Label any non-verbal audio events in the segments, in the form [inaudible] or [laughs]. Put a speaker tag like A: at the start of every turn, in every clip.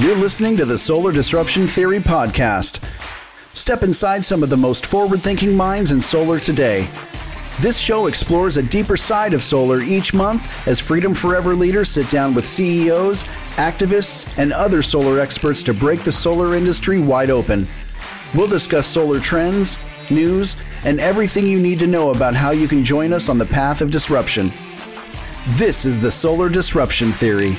A: You're listening to the Solar Disruption Theory Podcast. Step inside some of the most forward thinking minds in solar today. This show explores a deeper side of solar each month as Freedom Forever leaders sit down with CEOs, activists, and other solar experts to break the solar industry wide open. We'll discuss solar trends, news, and everything you need to know about how you can join us on the path of disruption. This is the Solar Disruption Theory.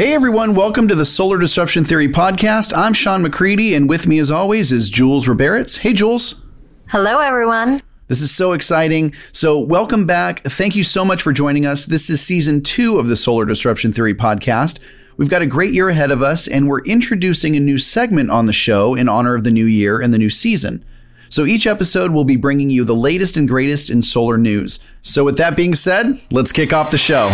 A: Hey everyone, welcome to the Solar Disruption Theory podcast. I'm Sean McCready, and with me as always is Jules Roberts. Hey Jules.
B: Hello everyone.
A: This is so exciting. So, welcome back. Thank you so much for joining us. This is season two of the Solar Disruption Theory podcast. We've got a great year ahead of us, and we're introducing a new segment on the show in honor of the new year and the new season. So, each episode will be bringing you the latest and greatest in solar news. So, with that being said, let's kick off the show.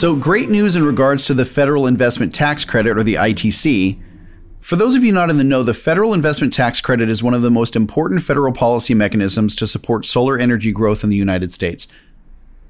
A: So, great news in regards to the Federal Investment Tax Credit, or the ITC. For those of you not in the know, the Federal Investment Tax Credit is one of the most important federal policy mechanisms to support solar energy growth in the United States.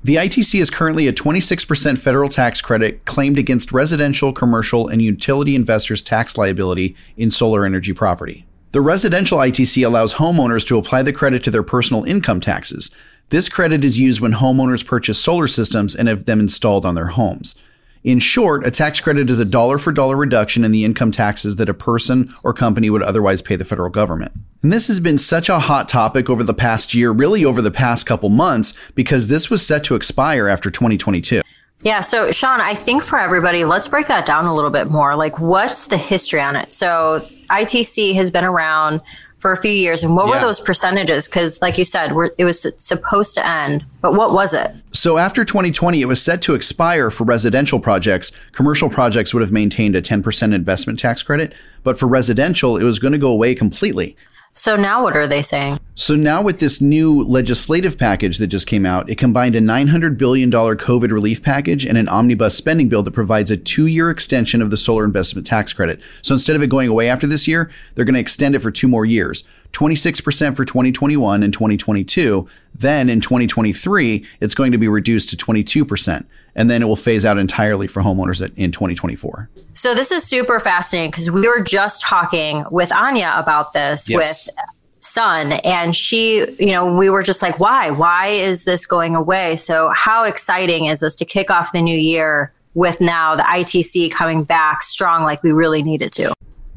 A: The ITC is currently a 26% federal tax credit claimed against residential, commercial, and utility investors' tax liability in solar energy property. The residential ITC allows homeowners to apply the credit to their personal income taxes. This credit is used when homeowners purchase solar systems and have them installed on their homes. In short, a tax credit is a dollar for dollar reduction in the income taxes that a person or company would otherwise pay the federal government. And this has been such a hot topic over the past year, really over the past couple months, because this was set to expire after 2022.
B: Yeah. So, Sean, I think for everybody, let's break that down a little bit more. Like, what's the history on it? So, ITC has been around for a few years. And what yeah. were those percentages? Because, like you said, it was supposed to end, but what was it?
A: So, after 2020, it was set to expire for residential projects. Commercial projects would have maintained a 10% investment tax credit, but for residential, it was going to go away completely.
B: So now what are they saying?
A: So now with this new legislative package that just came out, it combined a $900 billion COVID relief package and an omnibus spending bill that provides a two year extension of the solar investment tax credit. So instead of it going away after this year, they're going to extend it for two more years. 26% for 2021 and 2022. Then in 2023, it's going to be reduced to 22% and then it will phase out entirely for homeowners in 2024.
B: So this is super fascinating because we were just talking with Anya about this yes. with Sun and she, you know, we were just like, why? Why is this going away? So how exciting is this to kick off the new year with now the ITC coming back strong like we really needed to?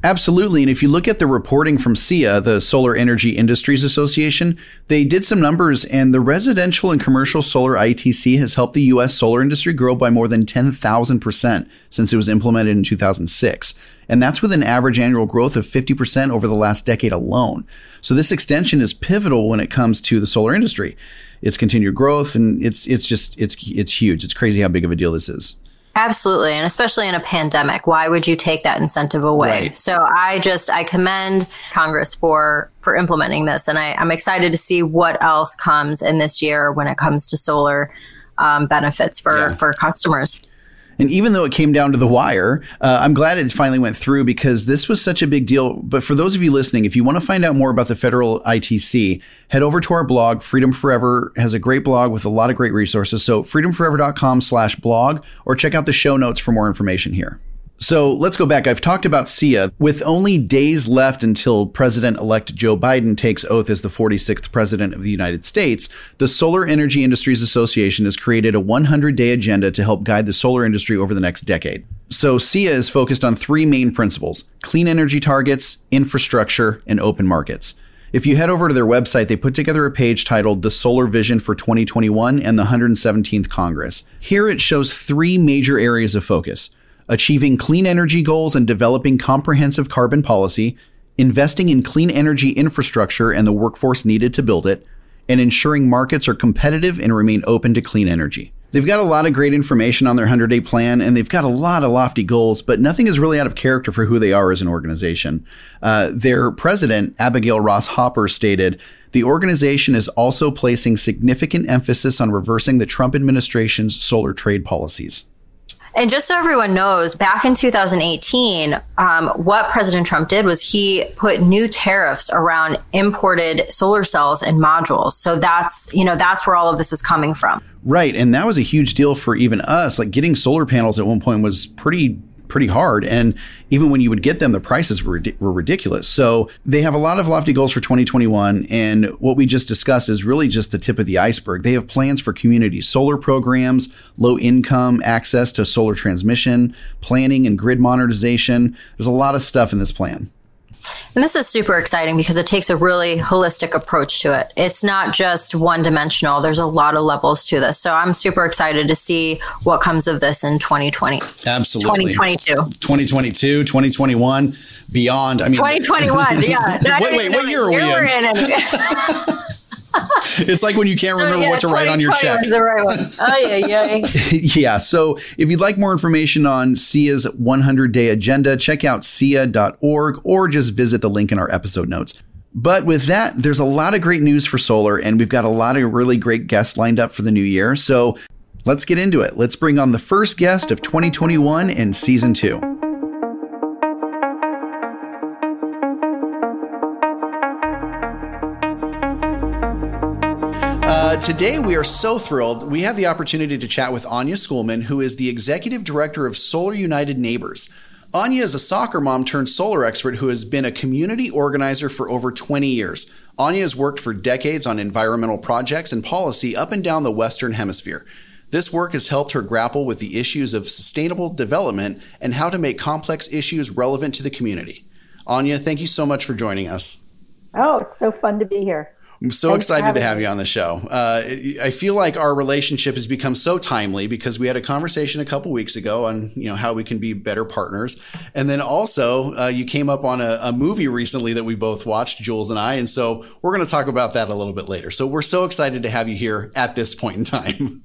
A: Absolutely. And if you look at the reporting from SEIA, the Solar Energy Industries Association, they did some numbers, and the residential and commercial solar ITC has helped the U.S. solar industry grow by more than 10,000% since it was implemented in 2006. And that's with an average annual growth of 50% over the last decade alone. So this extension is pivotal when it comes to the solar industry. It's continued growth, and it's it's just it's it's huge. It's crazy how big of a deal this is.
B: Absolutely. And especially in a pandemic, why would you take that incentive away? Right. So I just, I commend Congress for, for implementing this. And I, I'm excited to see what else comes in this year when it comes to solar um, benefits for, yeah. for customers.
A: And even though it came down to the wire, uh, I'm glad it finally went through because this was such a big deal. But for those of you listening, if you want to find out more about the federal ITC, head over to our blog. Freedom Forever has a great blog with a lot of great resources. So freedomforever.com slash blog or check out the show notes for more information here. So let's go back. I've talked about SEIA. With only days left until President elect Joe Biden takes oath as the 46th President of the United States, the Solar Energy Industries Association has created a 100 day agenda to help guide the solar industry over the next decade. So SEIA is focused on three main principles clean energy targets, infrastructure, and open markets. If you head over to their website, they put together a page titled The Solar Vision for 2021 and the 117th Congress. Here it shows three major areas of focus achieving clean energy goals and developing comprehensive carbon policy, investing in clean energy infrastructure and the workforce needed to build it, and ensuring markets are competitive and remain open to clean energy. They've got a lot of great information on their 100 day plan, and they've got a lot of lofty goals, but nothing is really out of character for who they are as an organization. Uh, their president, Abigail Ross Hopper, stated, the organization is also placing significant emphasis on reversing the Trump administration's solar trade policies.
B: And just so everyone knows, back in 2018, um, what President Trump did was he put new tariffs around imported solar cells and modules. So that's, you know, that's where all of this is coming from.
A: Right. And that was a huge deal for even us. Like getting solar panels at one point was pretty pretty hard. And even when you would get them, the prices were, were ridiculous. So they have a lot of lofty goals for 2021. And what we just discussed is really just the tip of the iceberg. They have plans for community solar programs, low income access to solar transmission, planning and grid modernization. There's a lot of stuff in this plan.
B: And this is super exciting because it takes a really holistic approach to it. It's not just one dimensional, there's a lot of levels to this. So I'm super excited to see what comes of this in 2020.
A: Absolutely.
B: 2022.
A: 2022, 2021, beyond. I mean, [laughs]
B: 2021. yeah.
A: wait, wait, what year are we in? [laughs] it's like when you can't oh, remember oh, yeah, what to write on your check.
B: The right one. Oh, yeah, yeah. [laughs]
A: yeah. So if you'd like more information on SEIA's 100 day agenda, check out SEIA.org or just visit the link in our episode notes. But with that, there's a lot of great news for solar, and we've got a lot of really great guests lined up for the new year. So let's get into it. Let's bring on the first guest of 2021 and season two. Uh, today we are so thrilled. We have the opportunity to chat with Anya Schoolman, who is the executive director of Solar United Neighbors. Anya is a soccer mom turned solar expert who has been a community organizer for over 20 years. Anya has worked for decades on environmental projects and policy up and down the Western Hemisphere. This work has helped her grapple with the issues of sustainable development and how to make complex issues relevant to the community. Anya, thank you so much for joining us.
C: Oh, it's so fun to be here.
A: I'm so Thanks excited to have you on the show. Uh, I feel like our relationship has become so timely because we had a conversation a couple weeks ago on you know how we can be better partners, and then also uh, you came up on a, a, movie recently that we both watched, Jules and I, and so we're going to talk about that a little bit later. So we're so excited to have you here at this point in time.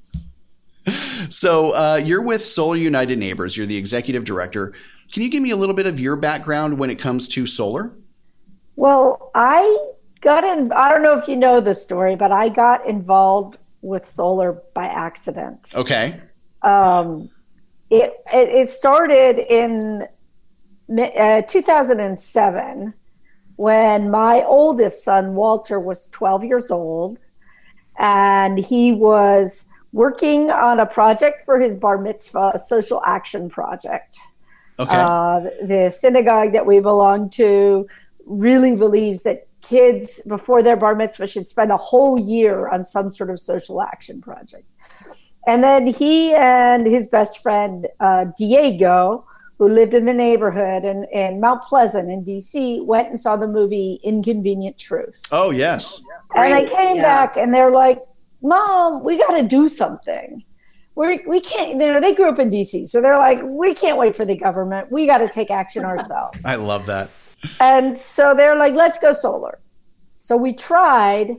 A: [laughs] so uh, you're with Solar United Neighbors. You're the executive director. Can you give me a little bit of your background when it comes to solar?
C: Well, I got in. I don't know if you know the story, but I got involved with solar by accident.
A: Okay.
C: Um, it, it, it started in uh, 2007 when my oldest son Walter was 12 years old, and he was working on a project for his bar mitzvah, a social action project.
A: Okay.
C: Uh, the synagogue that we belong to really believes that kids before their bar mitzvah should spend a whole year on some sort of social action project. And then he and his best friend, uh, Diego, who lived in the neighborhood in, in Mount Pleasant in DC, went and saw the movie Inconvenient Truth.
A: Oh, yes.
C: And they came yeah. back and they're like, Mom, we got to do something. We're, we can't, you know, they grew up in DC. So they're like, we can't wait for the government. We got to take action [laughs] ourselves.
A: I love that
C: and so they're like, let's go solar. So we tried,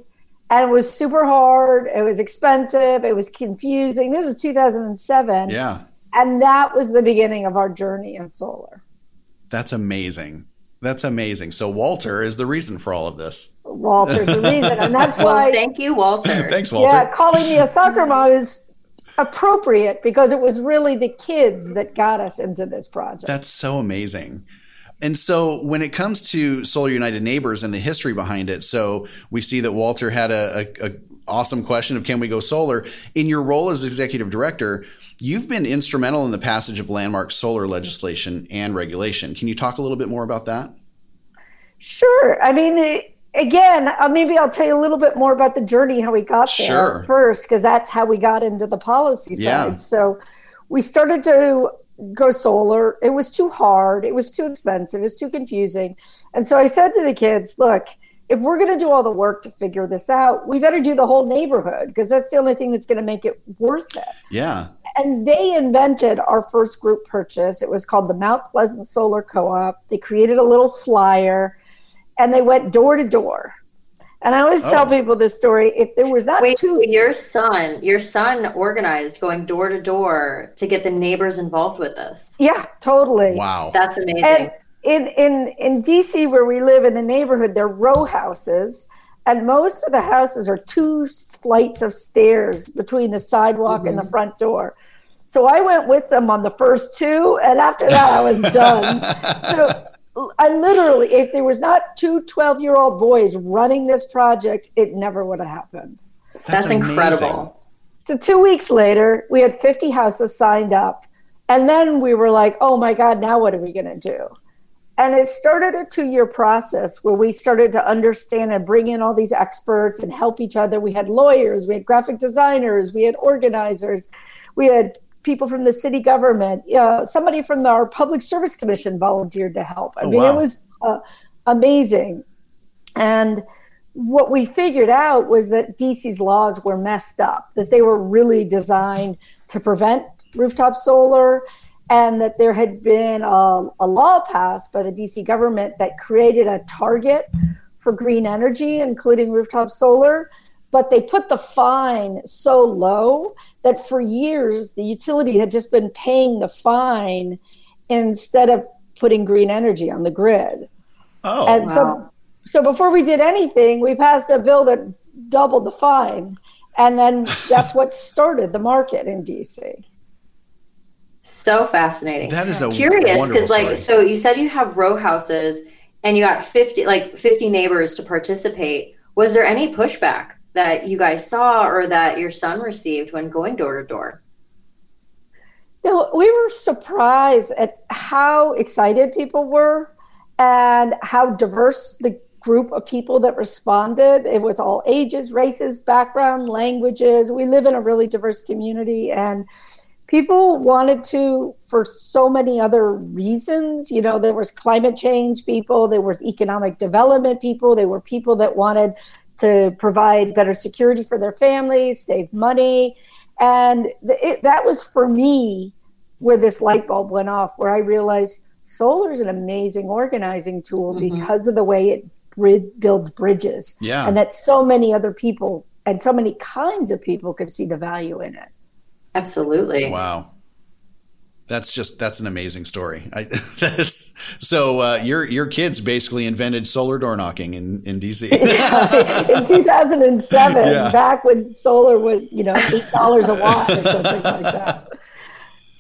C: and it was super hard. It was expensive. It was confusing. This is 2007.
A: Yeah.
C: And that was the beginning of our journey in solar.
A: That's amazing. That's amazing. So Walter is the reason for all of this.
C: Walter's the reason, and that's [laughs] why.
B: Well, thank you, Walter.
A: Thanks, Walter.
C: Yeah, calling me a soccer mom is appropriate because it was really the kids that got us into this project.
A: That's so amazing. And so when it comes to Solar United Neighbors and the history behind it, so we see that Walter had a, a, a awesome question of can we go solar? In your role as executive director, you've been instrumental in the passage of landmark solar legislation and regulation. Can you talk a little bit more about that?
C: Sure. I mean, again, uh, maybe I'll tell you a little bit more about the journey, how we got there sure. first, because that's how we got into the policy yeah. side. So we started to go solar. It was too hard. It was too expensive. It was too confusing. And so I said to the kids, look, if we're going to do all the work to figure this out, we better do the whole neighborhood because that's the only thing that's going to make it worth it.
A: Yeah.
C: And they invented our first group purchase. It was called the Mount Pleasant Solar Co op. They created a little flyer and they went door to door and I always oh. tell people this story. If there was not
B: Wait,
C: two,
B: your son, your son organized going door to door to get the neighbors involved with this.
C: Yeah, totally.
A: Wow,
B: that's amazing.
C: And in in in DC, where we live in the neighborhood, they're row houses, and most of the houses are two flights of stairs between the sidewalk mm-hmm. and the mm-hmm. front door. So I went with them on the first two, and after that, I was done. [laughs] so I literally, if there was not two 12 year old boys running this project, it never would have happened.
B: That's, That's incredible.
C: So two weeks later, we had 50 houses signed up. And then we were like, oh my God, now what are we going to do? And it started a two year process where we started to understand and bring in all these experts and help each other. We had lawyers, we had graphic designers, we had organizers, we had people from the city government. Uh, somebody from our public service commission volunteered to help. I oh, mean, wow. it was uh, amazing. And what we figured out was that DC's laws were messed up, that they were really designed to prevent rooftop solar, and that there had been a, a law passed by the DC government that created a target for green energy, including rooftop solar. But they put the fine so low that for years the utility had just been paying the fine instead of putting green energy on the grid.
A: Oh,
C: and wow. so so before we did anything, we passed a bill that doubled the fine. And then that's what started the market in DC.
B: So fascinating.
A: That is a
B: curious because, like, so you said you have row houses and you got 50, like 50 neighbors to participate. Was there any pushback that you guys saw or that your son received when going door to door?
C: No, we were surprised at how excited people were and how diverse the group of people that responded. It was all ages, races, background, languages. We live in a really diverse community and people wanted to for so many other reasons. You know, there was climate change people, there was economic development people, there were people that wanted to provide better security for their families, save money. And it, that was for me where this light bulb went off, where I realized solar is an amazing organizing tool mm-hmm. because of the way it builds bridges.
A: Yeah.
C: And that so many other people and so many kinds of people could see the value in it.
B: Absolutely.
A: Wow. That's just that's an amazing story. I, [laughs] that's so uh, your your kids basically invented solar door knocking in in DC. [laughs]
C: in 2007, yeah. back when solar was you know eight dollars a watt or something like that.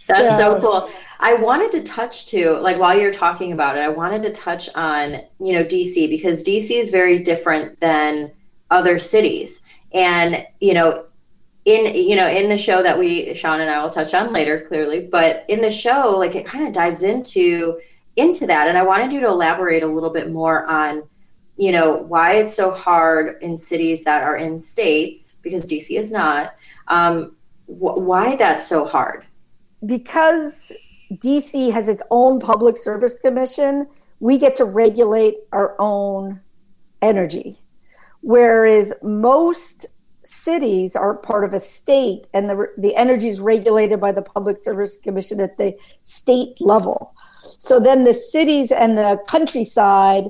B: That's so, so cool. I wanted to touch too, like while you're talking about it, I wanted to touch on, you know, DC because DC is very different than other cities. And, you know, in you know in the show that we sean and i will touch on later clearly but in the show like it kind of dives into into that and i wanted you to elaborate a little bit more on you know why it's so hard in cities that are in states because dc is not um, wh- why that's so hard
C: because DC has its own public service commission, we get to regulate our own energy. Whereas most cities are part of a state and the, the energy is regulated by the public service commission at the state level. So then the cities and the countryside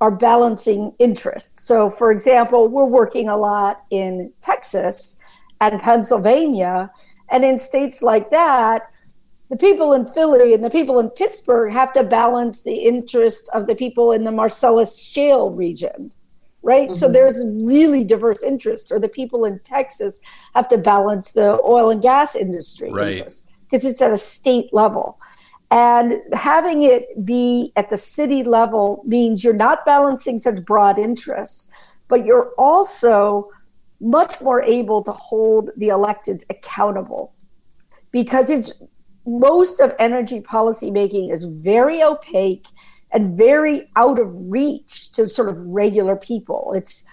C: are balancing interests. So, for example, we're working a lot in Texas and Pennsylvania. And in states like that, the people in Philly and the people in Pittsburgh have to balance the interests of the people in the Marcellus Shale region, right? Mm-hmm. So there's really diverse interests, or the people in Texas have to balance the oil and gas industry
A: right.
C: because it's at a state level. And having it be at the city level means you're not balancing such broad interests, but you're also much more able to hold the electeds accountable because it's most of energy policy making is very opaque and very out of reach to sort of regular people. It's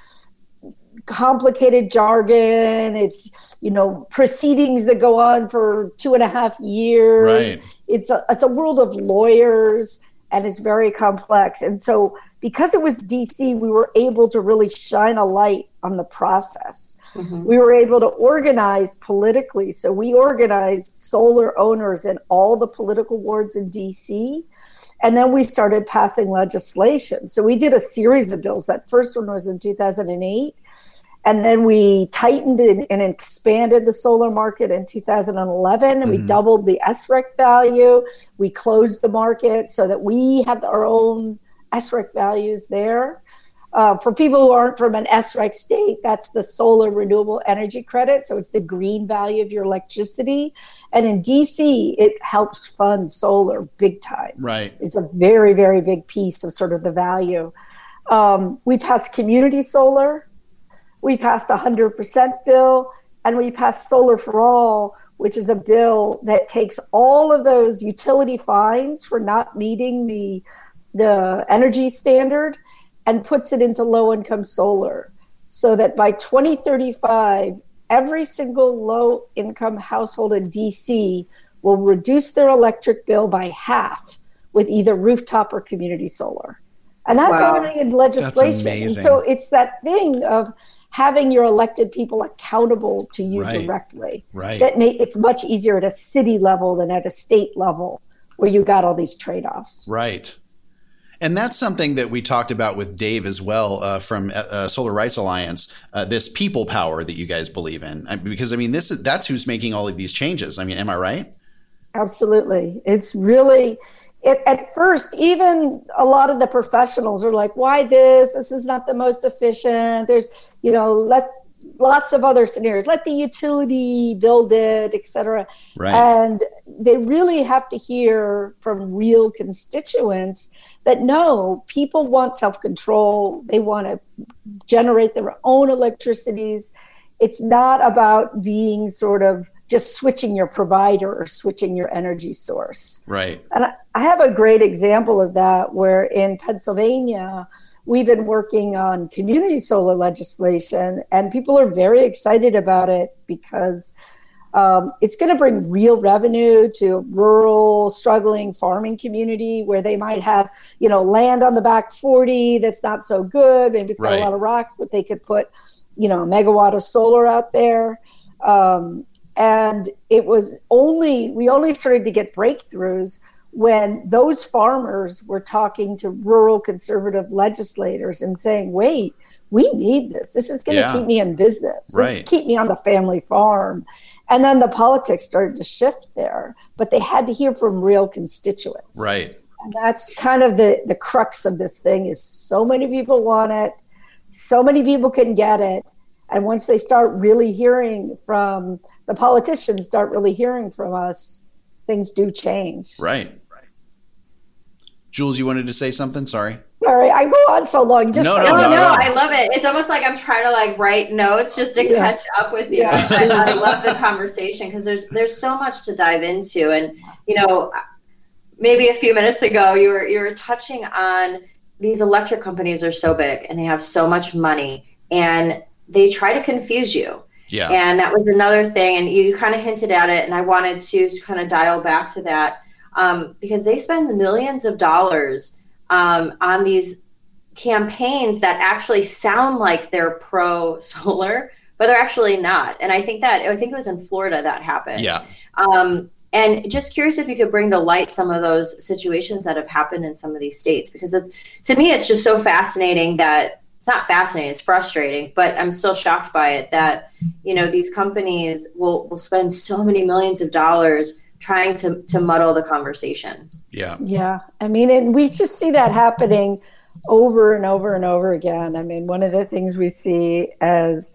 C: complicated jargon. It's you know proceedings that go on for two and a half years.
A: Right.
C: It's a it's a world of lawyers and it's very complex. And so because it was DC, we were able to really shine a light on the process. Mm-hmm. We were able to organize politically. So we organized solar owners in all the political wards in DC. And then we started passing legislation. So we did a series of bills. That first one was in 2008. And then we tightened and expanded the solar market in 2011. And mm-hmm. we doubled the SREC value. We closed the market so that we had our own SREC values there. Uh, for people who aren't from an SREC state, that's the solar renewable energy credit. So it's the green value of your electricity. And in DC, it helps fund solar big time.
A: Right.
C: It's a very, very big piece of sort of the value. Um, we passed community solar. We passed a 100% bill. And we passed Solar for All, which is a bill that takes all of those utility fines for not meeting the, the energy standard and puts it into low income solar so that by 2035, every single low income household in DC will reduce their electric bill by half with either rooftop or community solar. And that's wow. already in legislation. And so it's that thing of having your elected people accountable to you right. directly.
A: Right.
C: That may, it's much easier at a city level than at a state level where you got all these trade offs.
A: Right. And that's something that we talked about with Dave as well uh, from uh, uh Solar Rights Alliance. Uh, this people power that you guys believe in, because I mean, this is that's who's making all of these changes. I mean, am I right?
C: Absolutely, it's really. It, at first, even a lot of the professionals are like, "Why this? This is not the most efficient." There's, you know, let lots of other scenarios. Let the utility build it, etc.
A: Right.
C: And they really have to hear from real constituents that no, people want self control. They want to generate their own electricities. It's not about being sort of just switching your provider or switching your energy source.
A: Right.
C: And I have a great example of that where in Pennsylvania, we've been working on community solar legislation, and people are very excited about it because um, it's going to bring real revenue to rural, struggling farming community where they might have, you know, land on the back 40 that's not so good. Maybe it's got right. a lot of rocks, but they could put, you know, a megawatt of solar out there. Um, and it was only, we only started to get breakthroughs when those farmers were talking to rural conservative legislators and saying, wait, we need this. This is going to yeah. keep me in business.
A: Right.
C: keep me on the family farm. And then the politics started to shift there, but they had to hear from real constituents.
A: Right.
C: And that's kind of the, the crux of this thing is so many people want it, so many people can get it. And once they start really hearing from the politicians, start really hearing from us, things do change.
A: Right. Jules, you wanted to say something? Sorry.
C: Sorry, I go on so long. Just
B: no, no, no, no, I love it. It's almost like I'm trying to like write notes just to yeah. catch up with you. Yeah. I, I love the conversation because there's there's so much to dive into, and you know, maybe a few minutes ago you were you were touching on these electric companies are so big and they have so much money and they try to confuse you.
A: Yeah.
B: And that was another thing, and you kind of hinted at it, and I wanted to kind of dial back to that um, because they spend millions of dollars um, on these campaigns that actually sound like they're pro solar, but they're actually not. And I think that I think it was in Florida that happened.
A: Yeah.
B: Um, and just curious if you could bring to light some of those situations that have happened in some of these states, because it's to me it's just so fascinating that it's not fascinating, it's frustrating, but I'm still shocked by it that you know these companies will will spend so many millions of dollars trying to to muddle the conversation.
A: Yeah.
C: Yeah. I mean, and we just see that happening over and over and over again. I mean, one of the things we see as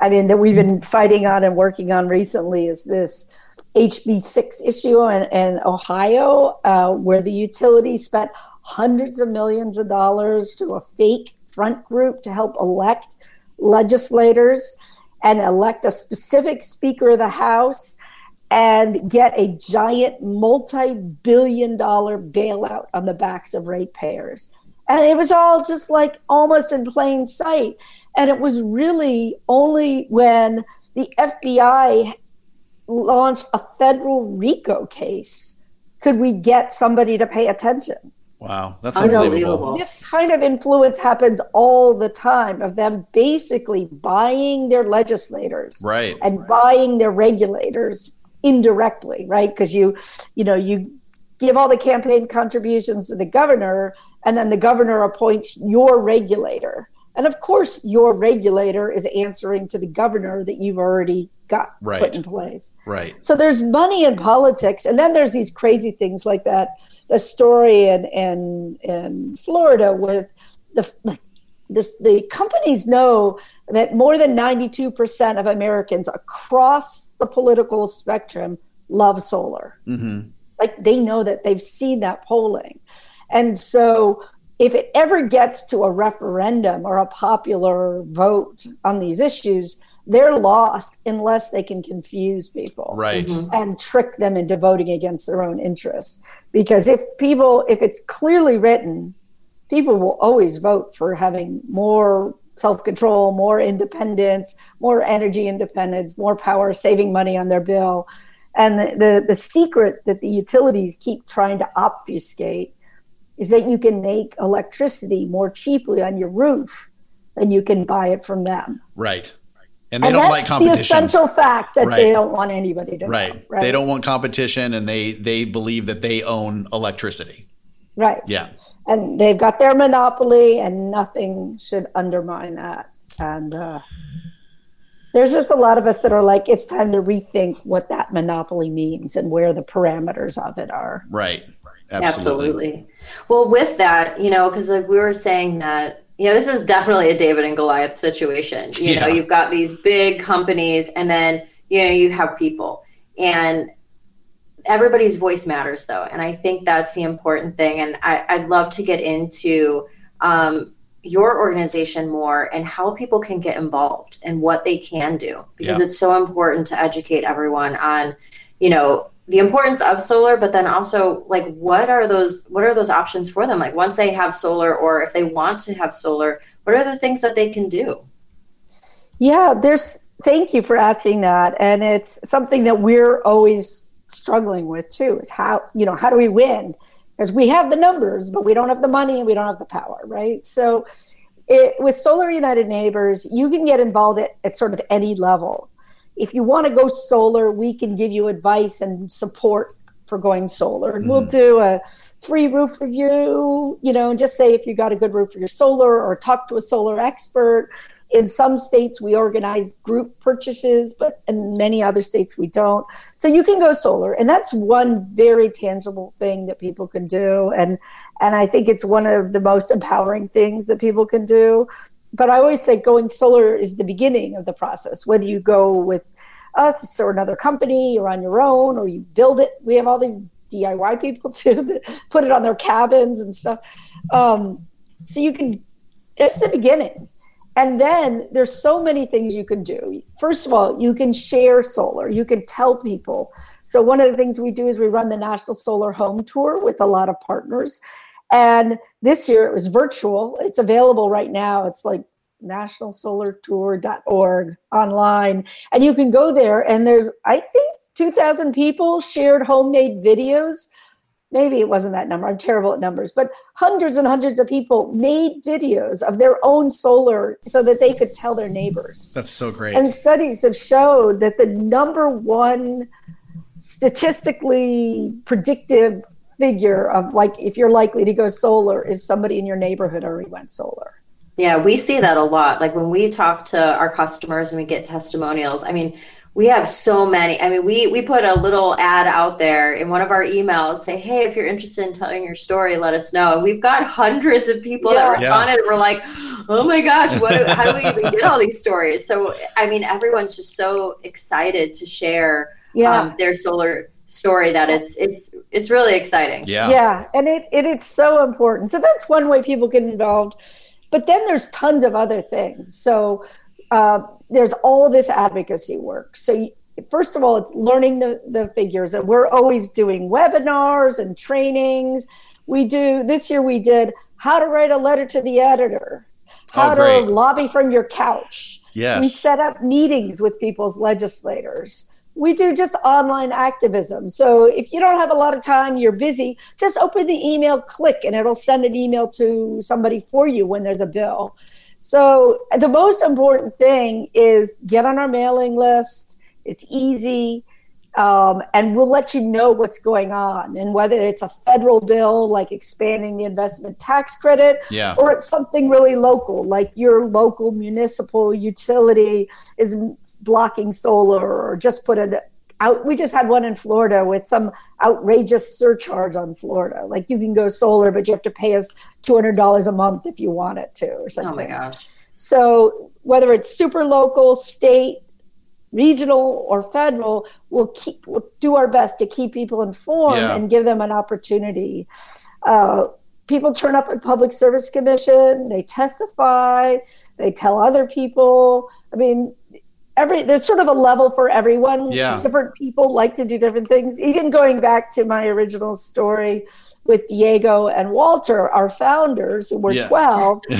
C: I mean that we've been fighting on and working on recently is this HB6 issue in, in Ohio, uh, where the utility spent hundreds of millions of dollars to a fake front group to help elect legislators and elect a specific Speaker of the House and get a giant multi billion dollar bailout on the backs of ratepayers. And it was all just like almost in plain sight. And it was really only when the FBI launched a federal RICO case could we get somebody to pay attention.
A: Wow, that's unbelievable.
C: This kind of influence happens all the time of them basically buying their legislators
A: right.
C: and buying their regulators indirectly, right? Because you, you know, you give all the campaign contributions to the governor, and then the governor appoints your regulator. And of course, your regulator is answering to the governor that you've already got
A: right.
C: put in place.
A: Right.
C: So there's money in politics, and then there's these crazy things like that. The story in in, in Florida with the this, the companies know that more than 92% of Americans across the political spectrum love solar. Mm-hmm. Like they know that they've seen that polling. And so if it ever gets to a referendum or a popular vote on these issues, they're lost unless they can confuse people
A: right mm-hmm.
C: and trick them into voting against their own interests because if people if it's clearly written people will always vote for having more self-control more independence more energy independence more power saving money on their bill and the, the, the secret that the utilities keep trying to obfuscate is that you can make electricity more cheaply on your roof than you can buy it from them
A: right and they and don't like competition.
C: The essential fact that right. they don't want anybody to
A: right.
C: Know,
A: right. They don't want competition, and they they believe that they own electricity.
C: Right.
A: Yeah.
C: And they've got their monopoly, and nothing should undermine that. And uh, there's just a lot of us that are like, it's time to rethink what that monopoly means and where the parameters of it are.
A: Right.
B: Absolutely. Absolutely. Well, with that, you know, because like we were saying that you know, this is definitely a David and Goliath situation. You yeah. know, you've got these big companies and then, you know, you have people. And everybody's voice matters though. And I think that's the important thing. And I, would love to get into um, your organization more and how people can get involved and what they can do because yeah. it's so important to educate everyone on, you know, the importance of solar but then also like what are those what are those options for them like once they have solar or if they want to have solar what are the things that they can do
C: yeah there's thank you for asking that and it's something that we're always struggling with too is how you know how do we win because we have the numbers but we don't have the money and we don't have the power right so it, with solar united neighbors you can get involved at, at sort of any level if you want to go solar, we can give you advice and support for going solar. And mm we'll do a free roof review, you know, and just say if you got a good roof for your solar or talk to a solar expert. In some states, we organize group purchases, but in many other states, we don't. So you can go solar, and that's one very tangible thing that people can do. And and I think it's one of the most empowering things that people can do but I always say going solar is the beginning of the process, whether you go with us or another company or on your own or you build it. We have all these DIY people [laughs] too that put it on their cabins and stuff. Um, so you can, it's the beginning. And then there's so many things you can do. First of all, you can share solar, you can tell people. So, one of the things we do is we run the National Solar Home Tour with a lot of partners. And this year it was virtual. It's available right now. It's like nationalsolartour.org online. And you can go there, and there's, I think, 2,000 people shared homemade videos. Maybe it wasn't that number. I'm terrible at numbers, but hundreds and hundreds of people made videos of their own solar so that they could tell their neighbors.
A: That's so great.
C: And studies have showed that the number one statistically predictive figure of like if you're likely to go solar is somebody in your neighborhood already went solar.
B: Yeah, we see that a lot. Like when we talk to our customers and we get testimonials, I mean, we have so many. I mean, we we put a little ad out there in one of our emails, say, "Hey, if you're interested in telling your story, let us know." And we've got hundreds of people yeah. that responded. Yeah. We're like, "Oh my gosh, what, how do we even get all these stories?" So, I mean, everyone's just so excited to share yeah. um, their solar story that it's it's it's really exciting.
A: Yeah.
C: Yeah. And it, it it's so important. So that's one way people get involved. But then there's tons of other things. So uh, there's all this advocacy work. So first of all, it's learning the, the figures. And we're always doing webinars and trainings. We do this year we did how to write a letter to the editor, how oh, to lobby from your couch.
A: Yes.
C: We set up meetings with people's legislators we do just online activism. So if you don't have a lot of time, you're busy, just open the email, click, and it'll send an email to somebody for you when there's a bill. So the most important thing is get on our mailing list. It's easy um, and we'll let you know what's going on and whether it's a federal bill like expanding the investment tax credit
A: yeah.
C: or it's something really local like your local municipal utility is blocking solar or just put a, out we just had one in Florida with some outrageous surcharge on Florida. Like you can go solar, but you have to pay us two hundred dollars a month if you want it to, or something.
B: Oh my gosh.
C: So whether it's super local, state, regional, or federal, we'll keep we'll do our best to keep people informed yeah. and give them an opportunity. Uh, people turn up at public service commission, they testify, they tell other people. I mean, every there's sort of a level for everyone.
A: Yeah.
C: Different people like to do different things. Even going back to my original story with Diego and Walter, our founders, who were yeah. 12. [laughs]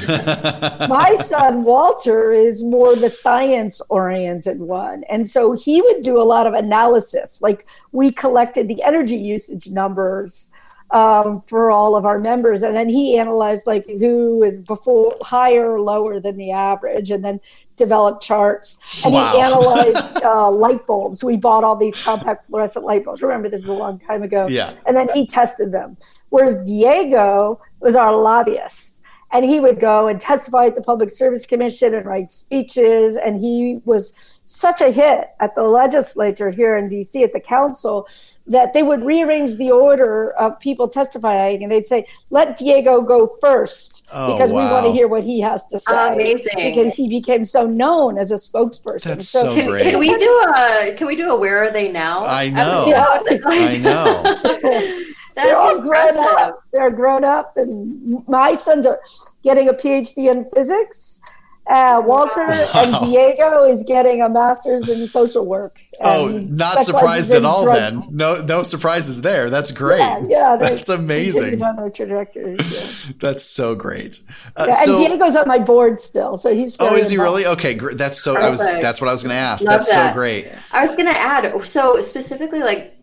C: my son Walter is more the science oriented one. And so he would do a lot of analysis. Like we collected the energy usage numbers um, for all of our members. And then he analyzed like who is before higher or lower than the average, and then developed charts. And wow. he analyzed [laughs] uh, light bulbs. We bought all these compact fluorescent light bulbs. Remember, this is a long time ago.
A: Yeah.
C: And then he tested them. Whereas Diego was our lobbyist. And he would go and testify at the Public Service Commission and write speeches. And he was such a hit at the legislature here in DC at the council that they would rearrange the order of people testifying and they'd say, let Diego go first oh, because wow. we want to hear what he has to say.
B: Amazing.
C: Because he became so known as a spokesperson.
A: That's so, so
B: can,
A: great.
B: Can we do a can we do a where are they now?
A: I know. I know. [laughs]
C: They're all grown up. They're grown up and my son's a, getting a PhD in physics uh, Walter [laughs] wow. and Diego is getting a master's in social work.
A: Oh, not surprised at all. Then no, no surprises there. That's great. Yeah,
C: yeah [laughs]
A: that's amazing.
C: On their trajectories. Yeah. [laughs]
A: that's so great.
C: Uh, yeah, so, and Diego's on my board still, so he's.
A: Oh, is he really? Okay, great. That's so. Perfect. I was. That's what I was going to ask. Love that's that. so great.
B: I was going to add. So specifically, like,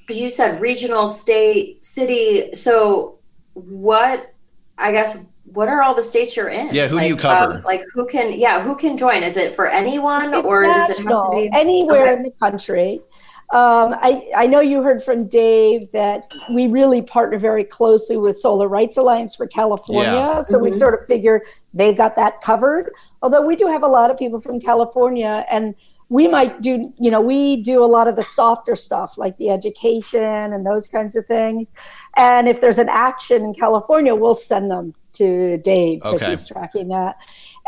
B: because you said regional, state, city. So what? I guess what are all the states you're in?
A: Yeah, who
B: like,
A: do you cover?
B: Um, like who can yeah, who can join? Is it for anyone
C: it's
B: or
C: national,
B: does it have to be
C: anywhere okay. in the country? Um, I, I know you heard from Dave that we really partner very closely with Solar Rights Alliance for California. Yeah. So mm-hmm. we sort of figure they've got that covered. Although we do have a lot of people from California and we might do, you know, we do a lot of the softer stuff like the education and those kinds of things. And if there's an action in California, we'll send them to Dave because okay. he's tracking that.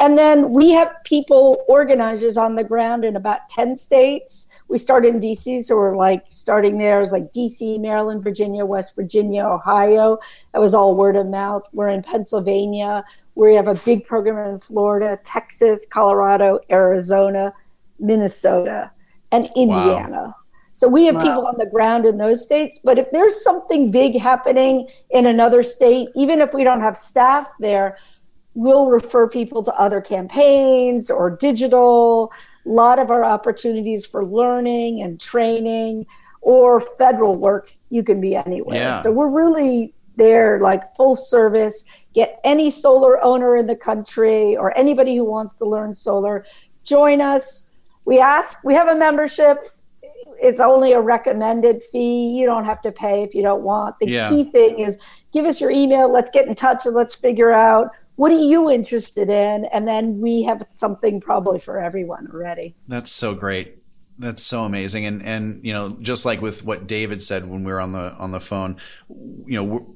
C: And then we have people, organizers on the ground in about 10 states. We start in DC, so we're like starting there. It's like DC, Maryland, Virginia, West Virginia, Ohio. That was all word of mouth. We're in Pennsylvania. We have a big program in Florida, Texas, Colorado, Arizona, Minnesota, and Indiana. Wow. So we have wow. people on the ground in those states. But if there's something big happening in another state, even if we don't have staff there, we'll refer people to other campaigns or digital. A lot of our opportunities for learning and training or federal work, you can be anywhere.
A: Yeah.
C: So we're really there, like full service. Get any solar owner in the country or anybody who wants to learn solar, join us. We ask, we have a membership it's only a recommended fee. You don't have to pay if you don't want. The yeah. key thing is give us your email. Let's get in touch and let's figure out what are you interested in, and then we have something probably for everyone already.
A: That's so great. That's so amazing, and and you know, just like with what David said when we were on the on the phone, you know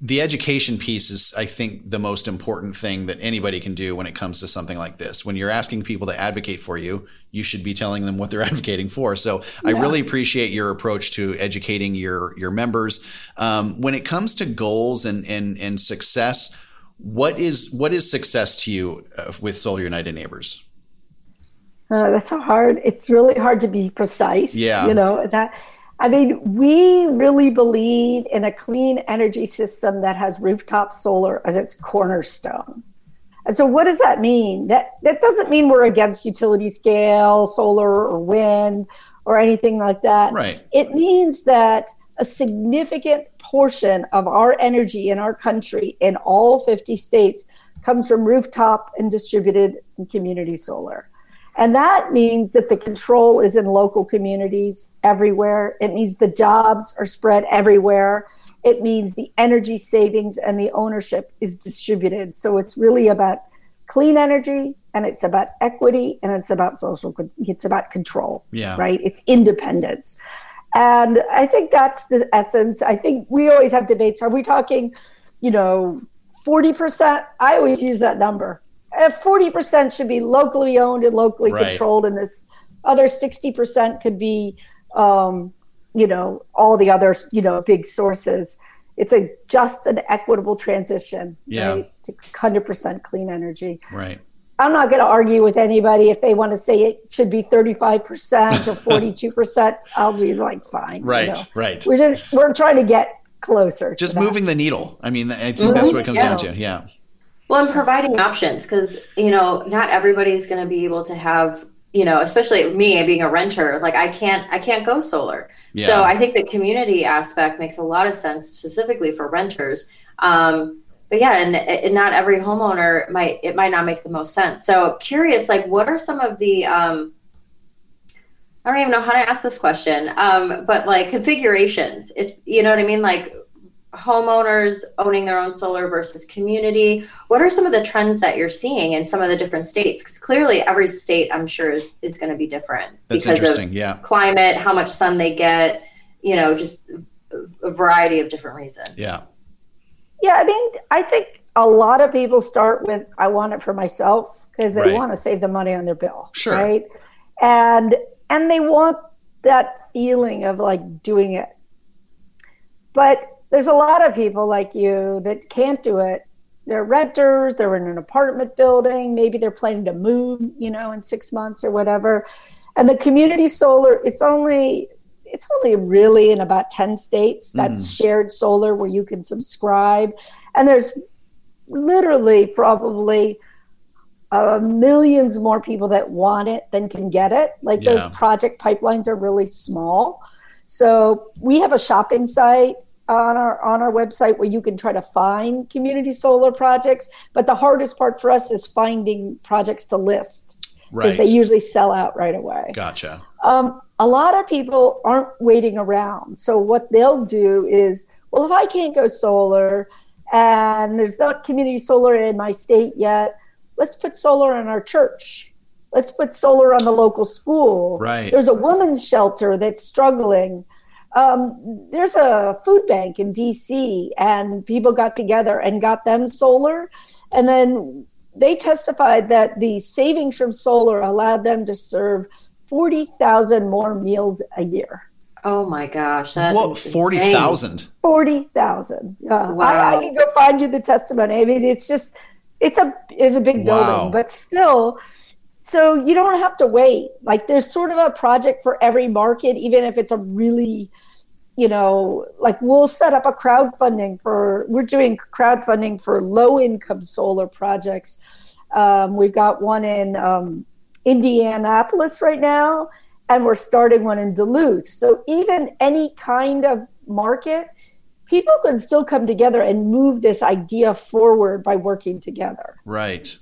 A: the education piece is, I think, the most important thing that anybody can do when it comes to something like this. When you're asking people to advocate for you, you should be telling them what they're [laughs] advocating for. So yeah. I really appreciate your approach to educating your your members. Um, when it comes to goals and and and success, what is what is success to you uh, with Solar United Neighbors?
C: Uh, that's a hard. It's really hard to be precise.
A: Yeah,
C: you know that I mean, we really believe in a clean energy system that has rooftop solar as its cornerstone. And so what does that mean? That that doesn't mean we're against utility scale solar or wind or anything like that.
A: Right.
C: It means that a significant portion of our energy in our country in all 50 states comes from rooftop and distributed and community solar. And that means that the control is in local communities everywhere. It means the jobs are spread everywhere. It means the energy savings and the ownership is distributed. So it's really about clean energy and it's about equity and it's about social it's about control
A: yeah.
C: right? It's independence. And i think that's the essence. I think we always have debates. Are we talking you know 40% i always use that number 40% should be locally owned and locally right. controlled and this other 60% could be um, you know all the other you know big sources it's a just an equitable transition
A: yeah. right
C: to 100% clean energy
A: right
C: i'm not going to argue with anybody if they want to say it should be 35% or [laughs] 42% i'll be like fine
A: right you know? right
C: we're just we're trying to get closer
A: just moving the needle i mean i think mm-hmm. that's what it comes yeah. down to yeah
B: well and providing options because you know not everybody's going to be able to have you know especially me being a renter like i can't i can't go solar. Yeah. so i think the community aspect makes a lot of sense specifically for renters. Um, but yeah and, and, not every homeowner might it might not make the most sense. So curious like what are some of the um, i don't even know how to ask this question um, but like configurations. It's you know what i mean? Like homeowners owning their own solar versus community what are some of the trends that you're seeing in some of the different states because clearly every state i'm sure is, is going to be different
A: That's because of yeah.
B: climate how much sun they get you know just a variety of different reasons
A: yeah
C: yeah i mean i think a lot of people start with i want it for myself because they right. want to save the money on their bill
A: sure.
C: right and and they want that feeling of like doing it but there's a lot of people like you that can't do it. They're renters, they're in an apartment building, maybe they're planning to move, you know, in six months or whatever. And the community solar, it's only it's only really in about 10 states that's mm. shared solar where you can subscribe. And there's literally probably uh, millions more people that want it than can get it. Like yeah. those project pipelines are really small. So we have a shopping site on our on our website where you can try to find community solar projects but the hardest part for us is finding projects to list because right. they usually sell out right away.
A: Gotcha.
C: Um, a lot of people aren't waiting around. So what they'll do is well if i can't go solar and there's not community solar in my state yet let's put solar in our church. Let's put solar on the local school.
A: Right.
C: There's a women's shelter that's struggling um, there's a food bank in DC, and people got together and got them solar. And then they testified that the savings from solar allowed them to serve 40,000 more meals a year.
B: Oh my gosh. That
A: well, 40,000.
C: 40,000. Uh, wow. I, I, can go find you the testimony. I mean, it's just, it's a, it's a big wow. building, but still, so you don't have to wait. Like there's sort of a project for every market, even if it's a really you know, like we'll set up a crowdfunding for, we're doing crowdfunding for low income solar projects. Um, we've got one in um, Indianapolis right now, and we're starting one in Duluth. So even any kind of market, people can still come together and move this idea forward by working together.
A: Right.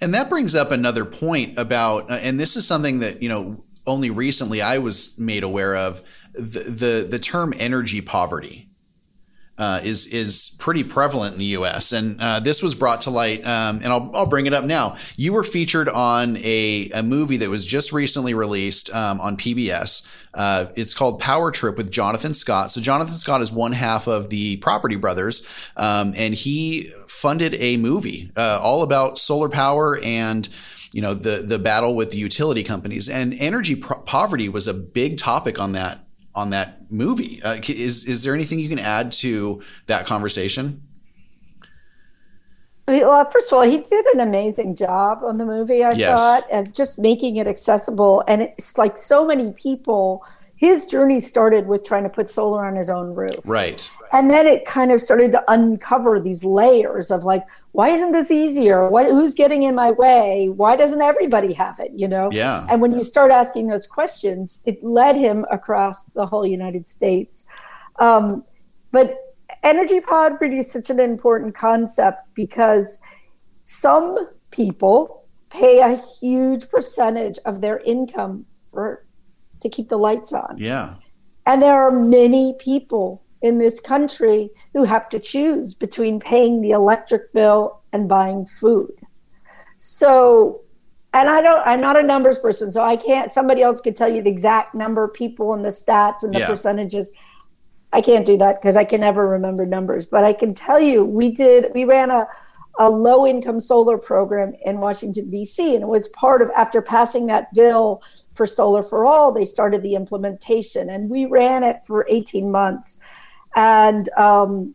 A: And that brings up another point about, uh, and this is something that, you know, only recently I was made aware of the, the, term energy poverty uh, is is pretty prevalent in the U.S. and uh, this was brought to light. Um, and I'll, I'll bring it up now. You were featured on a, a movie that was just recently released um, on PBS. Uh, it's called Power Trip with Jonathan Scott. So Jonathan Scott is one half of the Property Brothers, um, and he funded a movie uh, all about solar power and you know the the battle with the utility companies and energy pro- poverty was a big topic on that on that movie. Uh, is is there anything you can add to that conversation?
C: Well, first of all, he did an amazing job on the movie. I yes. thought, and just making it accessible. And it's like so many people his journey started with trying to put solar on his own roof.
A: Right.
C: And then it kind of started to uncover these layers of like, why isn't this easier? What, who's getting in my way? Why doesn't everybody have it? You know?
A: Yeah.
C: And when you start asking those questions, it led him across the whole United States. Um, but energy poverty is such an important concept because some people pay a huge percentage of their income for to keep the lights on.
A: Yeah.
C: And there are many people in this country who have to choose between paying the electric bill and buying food. So and I don't, I'm not a numbers person, so I can't, somebody else could tell you the exact number of people and the stats and the yeah. percentages. I can't do that because I can never remember numbers, but I can tell you we did, we ran a, a low income solar program in Washington, D.C., and it was part of, after passing that bill for Solar for All, they started the implementation, and we ran it for 18 months. And um,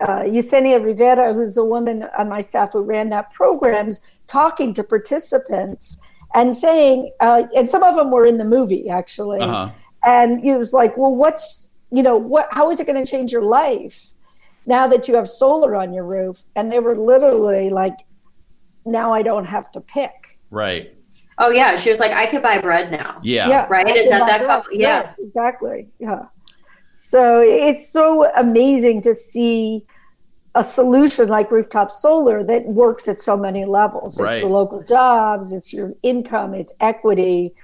C: uh, Yesenia Rivera, who's a woman on my staff who ran that programs, talking to participants and saying, uh, and some of them were in the movie actually, uh-huh. and he was like, "Well, what's you know what? How is it going to change your life now that you have solar on your roof?" And they were literally like, "Now I don't have to pick."
A: Right.
B: Oh yeah, she was like, "I could buy bread now."
A: Yeah. Yeah.
B: Right. Is that that couple? Yeah.
C: yeah. Exactly. Yeah. So it's so amazing to see a solution like rooftop solar that works at so many levels. Right. It's the local jobs, it's your income, it's equity,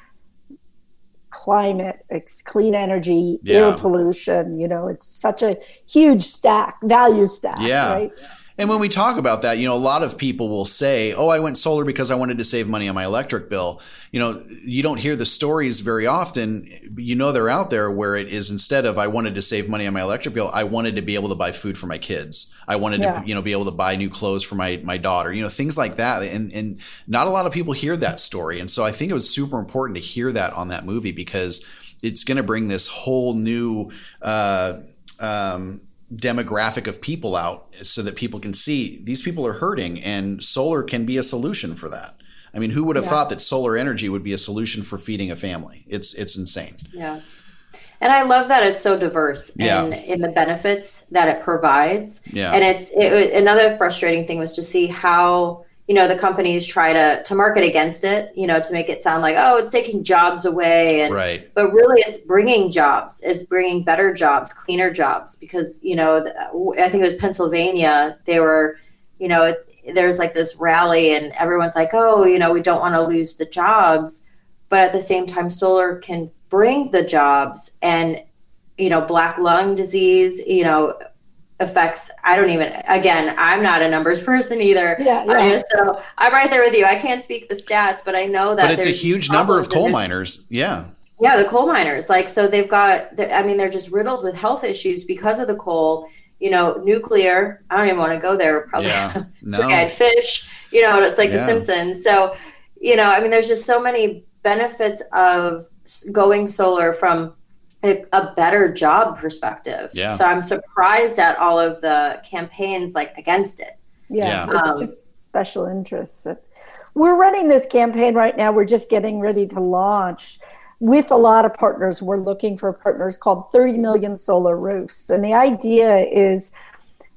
C: climate, it's clean energy, yeah. air pollution. You know, it's such a huge stack, value stack.
A: Yeah.
C: Right?
A: And when we talk about that, you know, a lot of people will say, "Oh, I went solar because I wanted to save money on my electric bill." You know, you don't hear the stories very often. You know, they're out there where it is instead of I wanted to save money on my electric bill, I wanted to be able to buy food for my kids. I wanted yeah. to, you know, be able to buy new clothes for my my daughter. You know, things like that. And and not a lot of people hear that story. And so I think it was super important to hear that on that movie because it's going to bring this whole new uh, um, demographic of people out so that people can see these people are hurting and solar can be a solution for that. I mean, who would have yeah. thought that solar energy would be a solution for feeding a family? It's it's insane.
B: Yeah. And I love that it's so diverse yeah. in, in the benefits that it provides.
A: Yeah.
B: And it's it, another frustrating thing was to see how you know the companies try to to market against it you know to make it sound like oh it's taking jobs away and
A: right.
B: but really it's bringing jobs it's bringing better jobs cleaner jobs because you know i think it was pennsylvania they were you know there's like this rally and everyone's like oh you know we don't want to lose the jobs but at the same time solar can bring the jobs and you know black lung disease you know affects i don't even again i'm not a numbers person either.
C: Yeah, yeah.
B: so i'm right there with you. I can't speak the stats but i know that
A: but it's a huge number of coal miners. Yeah.
B: Yeah the coal miners. Like so they've got i mean they're just riddled with health issues because of the coal. You know nuclear i don't even want to go there probably. Yeah, [laughs] no. fish you know it's like yeah. the simpsons. So you know i mean there's just so many benefits of going solar from a, better job perspective.
A: Yeah.
B: So I'm surprised at all of the campaigns like against it.
C: Yeah, yeah. Um, it's just special interests. We're running this campaign right now. We're just getting ready to launch with a lot of partners. We're looking for partners called 30 million solar roofs. And the idea is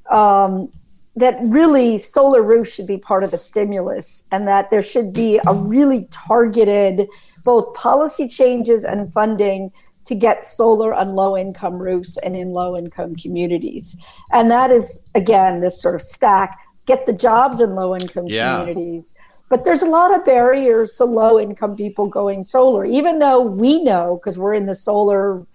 C: um, that really solar roofs should be part of the stimulus and that there should be a really targeted both policy changes and funding to get solar on low income roofs and in low income communities. And that is, again, this sort of stack get the jobs in low income yeah. communities. But there's a lot of barriers to low income people going solar, even though we know, because we're in the solar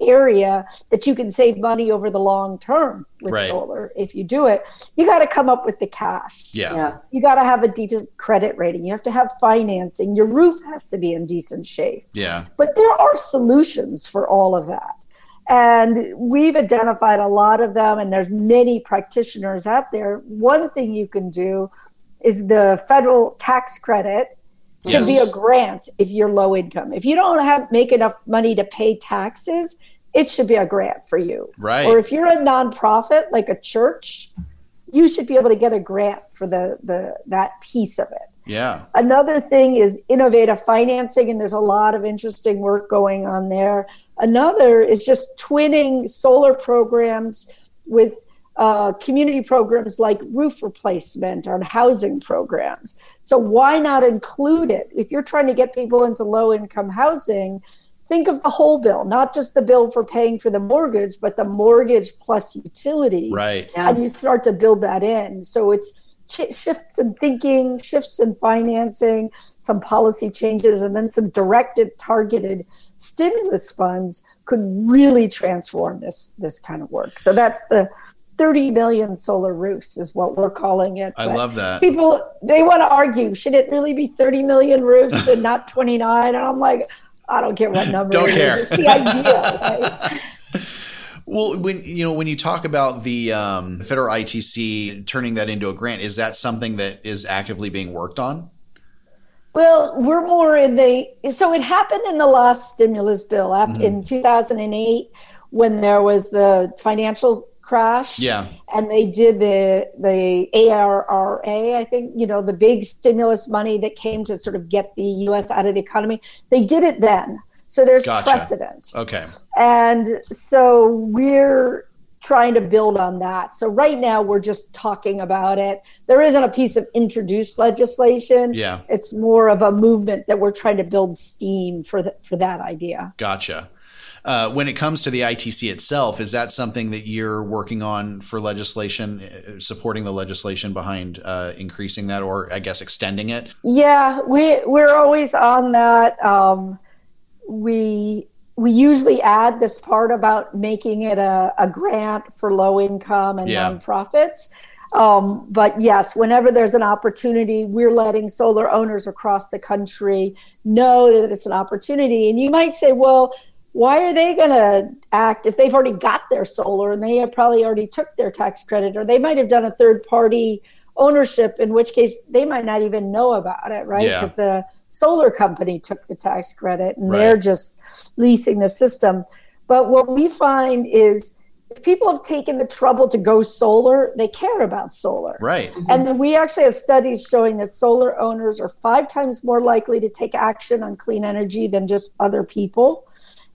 C: area that you can save money over the long term with right. solar if you do it. You got to come up with the cash.
A: Yeah, yeah.
C: you got to have a decent credit rating. You have to have financing. Your roof has to be in decent shape.
A: Yeah.
C: But there are solutions for all of that. And we've identified a lot of them and there's many practitioners out there. One thing you can do is the federal tax credit can yes. be a grant if you're low income. If you don't have make enough money to pay taxes, it should be a grant for you.
A: Right.
C: Or if you're a nonprofit like a church, you should be able to get a grant for the the that piece of it.
A: Yeah.
C: Another thing is innovative financing, and there's a lot of interesting work going on there. Another is just twinning solar programs with uh, community programs like roof replacement or housing programs. So why not include it? If you're trying to get people into low income housing, think of the whole bill, not just the bill for paying for the mortgage, but the mortgage plus utilities.
A: Right.
C: Yeah. And you start to build that in. So it's ch- shifts in thinking, shifts in financing, some policy changes, and then some directed, targeted stimulus funds could really transform this this kind of work. So that's the 30 million solar roofs is what we're calling it.
A: I but love that.
C: People they want to argue, should it really be 30 million roofs and not 29? And I'm like, I don't care what number.
A: don't care.
C: Is. It's the idea. Right? [laughs]
A: Well, when you know when you talk about the um, federal ITC turning that into a grant, is that something that is actively being worked on?
C: Well, we're more in the so it happened in the last stimulus bill mm-hmm. in 2008 when there was the financial crash.
A: Yeah.
C: And they did the the ARRA, I think, you know, the big stimulus money that came to sort of get the US out of the economy. They did it then. So there's gotcha. precedent.
A: Okay.
C: And so we're trying to build on that. So right now we're just talking about it. There isn't a piece of introduced legislation.
A: Yeah.
C: It's more of a movement that we're trying to build steam for the, for that idea.
A: Gotcha. Uh, when it comes to the ITC itself, is that something that you're working on for legislation, uh, supporting the legislation behind uh, increasing that, or I guess extending it?
C: Yeah, we we're always on that. Um, we we usually add this part about making it a, a grant for low income and yeah. nonprofits. Um, but yes, whenever there's an opportunity, we're letting solar owners across the country know that it's an opportunity. And you might say, well, why are they going to act if they've already got their solar and they have probably already took their tax credit, or they might have done a third party ownership, in which case they might not even know about it, right? Because yeah. the solar company took the tax credit and right. they're just leasing the system. But what we find is if people have taken the trouble to go solar, they care about solar.
A: Right.
C: And we actually have studies showing that solar owners are five times more likely to take action on clean energy than just other people.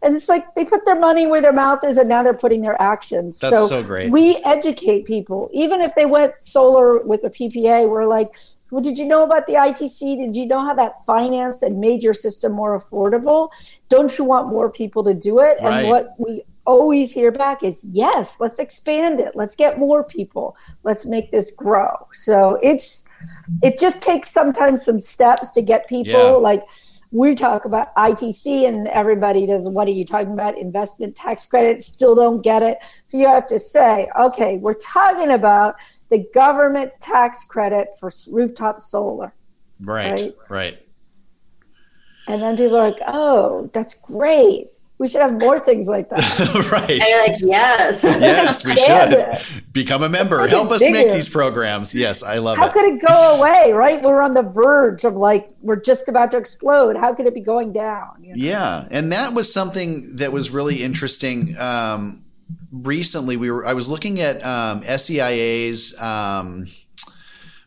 C: And it's like they put their money where their mouth is and now they're putting their actions.
A: That's so, so great.
C: We educate people. Even if they went solar with a PPA, we're like, well, did you know about the ITC? Did you know how that financed and made your system more affordable? Don't you want more people to do it? Right. And what we always hear back is yes, let's expand it. Let's get more people. Let's make this grow. So it's it just takes sometimes some steps to get people yeah. like we talk about ITC and everybody does what are you talking about investment tax credit still don't get it so you have to say okay we're talking about the government tax credit for rooftop solar.
A: Right, right. Right.
C: And then people are like, "Oh, that's great. We should have more things like that." [laughs]
A: right. And
B: you're like, "Yes, [laughs]
A: yes, we should it. become a member. Help us bigger. make these programs." Yes, I love
C: How
A: it.
C: How could it go away? Right? We're on the verge of like we're just about to explode. How could it be going down?
A: You know? Yeah, and that was something that was really interesting. Um, recently we were I was looking at um, SEIA's um,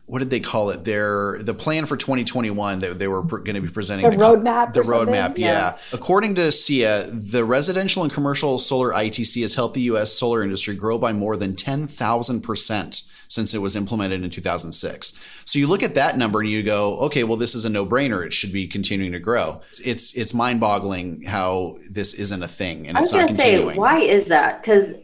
A: what did they call it? Their the plan for 2021 that they were pr- going to be presenting
C: the roadmap.
A: The roadmap, yeah. yeah. According to SEIA, the residential and commercial solar ITC has helped the U.S. solar industry grow by more than 10,000 percent since it was implemented in 2006. So you look at that number and you go, okay, well, this is a no brainer. It should be continuing to grow. It's, it's, it's mind boggling how this isn't a thing and it's not continuing.
B: Say, why is that? Because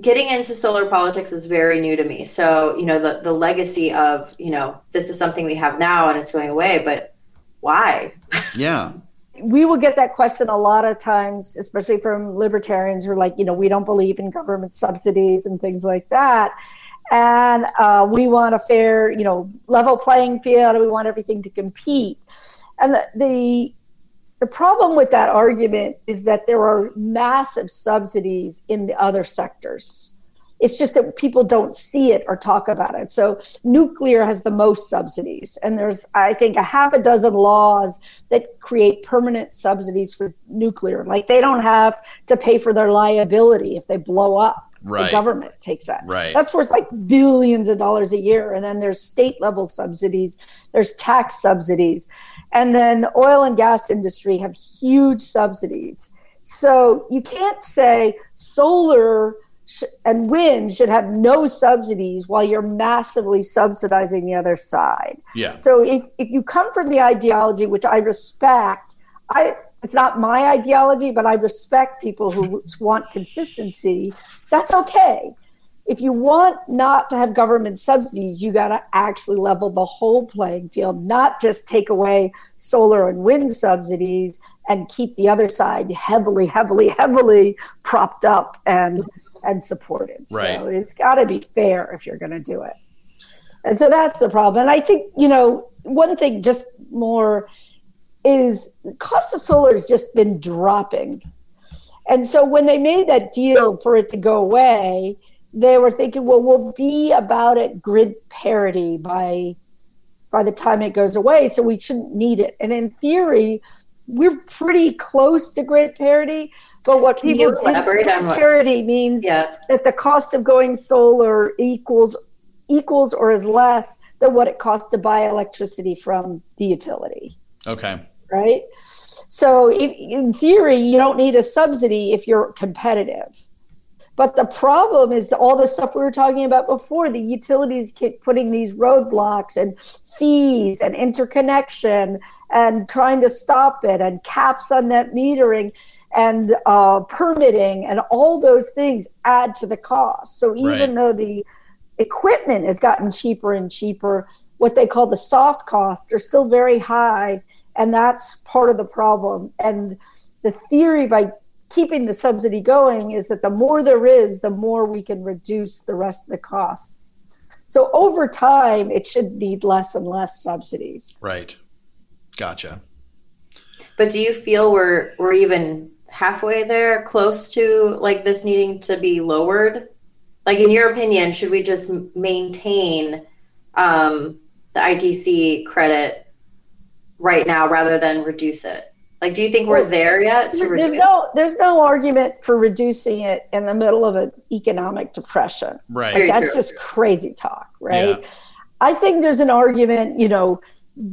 B: getting into solar politics is very new to me. So, you know, the, the legacy of, you know, this is something we have now and it's going away, but why? [laughs]
A: Yeah.
C: we will get that question a lot of times, especially from libertarians who are like, you know, we don't believe in government subsidies and things like that and uh, we want a fair, you know, level playing field. We want everything to compete. And the, the the problem with that argument is that there are massive subsidies in the other sectors. It's just that people don't see it or talk about it. So nuclear has the most subsidies, and there's I think a half a dozen laws that create permanent subsidies for nuclear. Like they don't have to pay for their liability if they blow up
A: Right.
C: The government takes that.
A: Right.
C: That's worth like billions of dollars a year. And then there's state level subsidies, there's tax subsidies. And then the oil and gas industry have huge subsidies. So you can't say solar sh- and wind should have no subsidies while you're massively subsidizing the other side.
A: Yeah.
C: So if, if you come from the ideology, which I respect, I it's not my ideology, but I respect people who want consistency. That's okay. If you want not to have government subsidies, you got to actually level the whole playing field, not just take away solar and wind subsidies and keep the other side heavily, heavily, heavily propped up and and supported.
A: Right.
C: So it's got to be fair if you're going to do it. And so that's the problem. And I think, you know, one thing just more is cost of solar has just been dropping. And so when they made that deal for it to go away, they were thinking, well, we'll be about at grid parity by by the time it goes away, so we shouldn't need it. And in theory, we're pretty close to grid parity. But what Can people elaborate on parity means yeah. that the cost of going solar equals equals or is less than what it costs to buy electricity from the utility.
A: Okay.
C: Right. So if, in theory, you don't need a subsidy if you're competitive. But the problem is all the stuff we were talking about before. The utilities keep putting these roadblocks and fees and interconnection and trying to stop it and caps on net metering and uh, permitting and all those things add to the cost. So even right. though the equipment has gotten cheaper and cheaper, what they call the soft costs are still very high. And that's part of the problem. And the theory by keeping the subsidy going is that the more there is, the more we can reduce the rest of the costs. So over time, it should need less and less subsidies.
A: Right. Gotcha.
B: But do you feel we're we're even halfway there, close to like this needing to be lowered? Like in your opinion, should we just maintain um, the ITC credit right now rather than reduce it? Like, do you think we're there yet?
C: there's reduce? no there's no argument for reducing it in the middle of an economic depression.
A: Right.
C: Like, that's true. just crazy talk, right? Yeah. I think there's an argument, you know,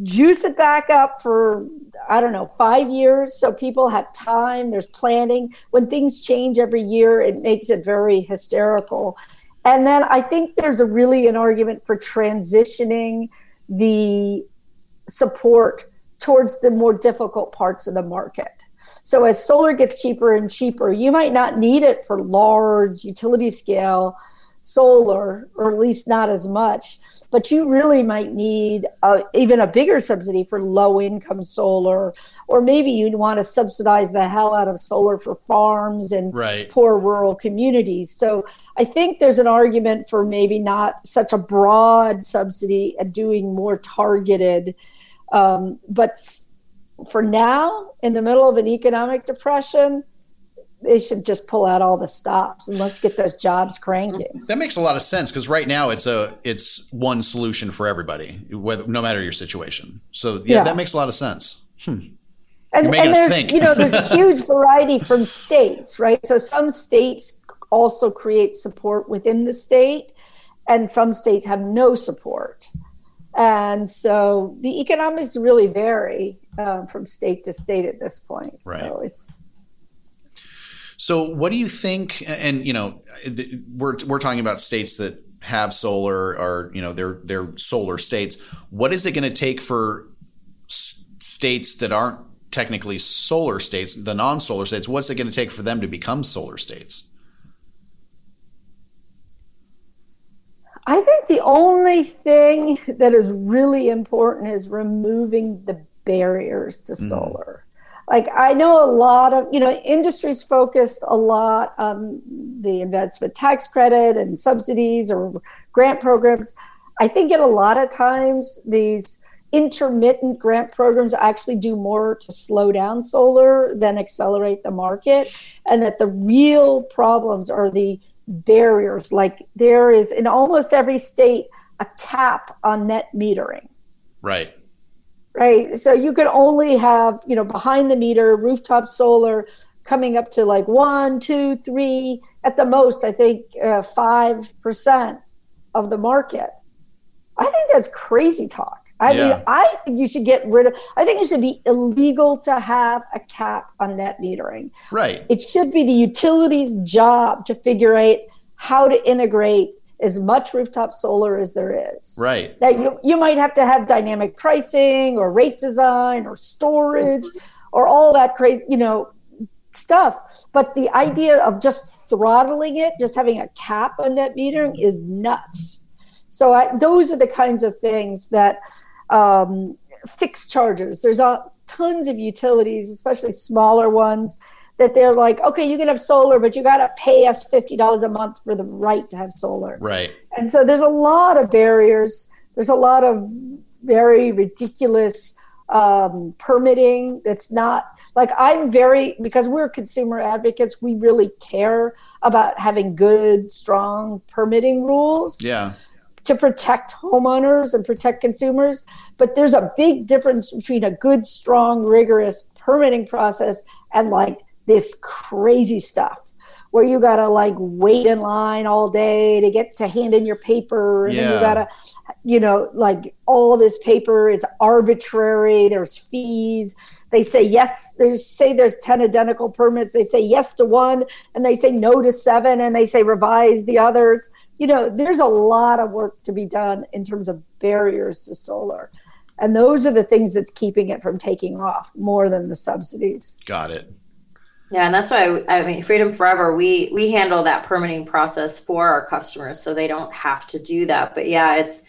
C: juice it back up for I don't know five years, so people have time. There's planning. When things change every year, it makes it very hysterical. And then I think there's a really an argument for transitioning the support towards the more difficult parts of the market. So as solar gets cheaper and cheaper, you might not need it for large utility scale solar, or at least not as much. But you really might need a, even a bigger subsidy for low income solar, or maybe you'd want to subsidize the hell out of solar for farms and
A: right.
C: poor rural communities. So I think there's an argument for maybe not such a broad subsidy and doing more targeted um, but for now, in the middle of an economic depression, they should just pull out all the stops and let's get those jobs cranking.
A: That makes a lot of sense because right now it's a it's one solution for everybody, whether no matter your situation. So yeah, yeah. that makes a lot of sense. Hmm.
C: And, and there's you know there's a [laughs] huge variety from states, right? So some states also create support within the state, and some states have no support. And so the economics really vary um, from state to state at this point.
A: Right.
C: So it's.
A: So what do you think? And you know, we're we're talking about states that have solar or you know they're they're solar states. What is it going to take for s- states that aren't technically solar states, the non-solar states? What's it going to take for them to become solar states?
C: I think the only thing that is really important is removing the barriers to mm. solar. Like I know a lot of, you know, industries focused a lot on the investment tax credit and subsidies or grant programs. I think in a lot of times these intermittent grant programs actually do more to slow down solar than accelerate the market and that the real problems are the barriers. Like there is in almost every state a cap on net metering.
A: Right.
C: Right. So you could only have, you know, behind the meter rooftop solar coming up to like one, two, three, at the most, I think uh, 5% of the market. I think that's crazy talk. I yeah. mean, I think you should get rid of. I think it should be illegal to have a cap on net metering.
A: Right.
C: It should be the utility's job to figure out how to integrate as much rooftop solar as there is.
A: Right.
C: Now you you might have to have dynamic pricing or rate design or storage or all that crazy, you know, stuff. But the idea of just throttling it, just having a cap on net metering is nuts. So I, those are the kinds of things that um, fixed charges. There's a, tons of utilities, especially smaller ones, that they're like, okay, you can have solar, but you got to pay us $50 a month for the right to have solar.
A: Right.
C: And so there's a lot of barriers. There's a lot of very ridiculous um, permitting that's not like I'm very, because we're consumer advocates, we really care about having good, strong permitting rules.
A: Yeah
C: to protect homeowners and protect consumers. But there's a big difference between a good, strong, rigorous permitting process and like this crazy stuff where you gotta like wait in line all day to get to hand in your paper and yeah. then you gotta you know like all this paper is arbitrary there's fees they say yes they say there's 10 identical permits they say yes to one and they say no to seven and they say revise the others you know there's a lot of work to be done in terms of barriers to solar and those are the things that's keeping it from taking off more than the subsidies
A: got it
B: yeah, and that's why I mean Freedom Forever we we handle that permitting process for our customers so they don't have to do that. But yeah, it's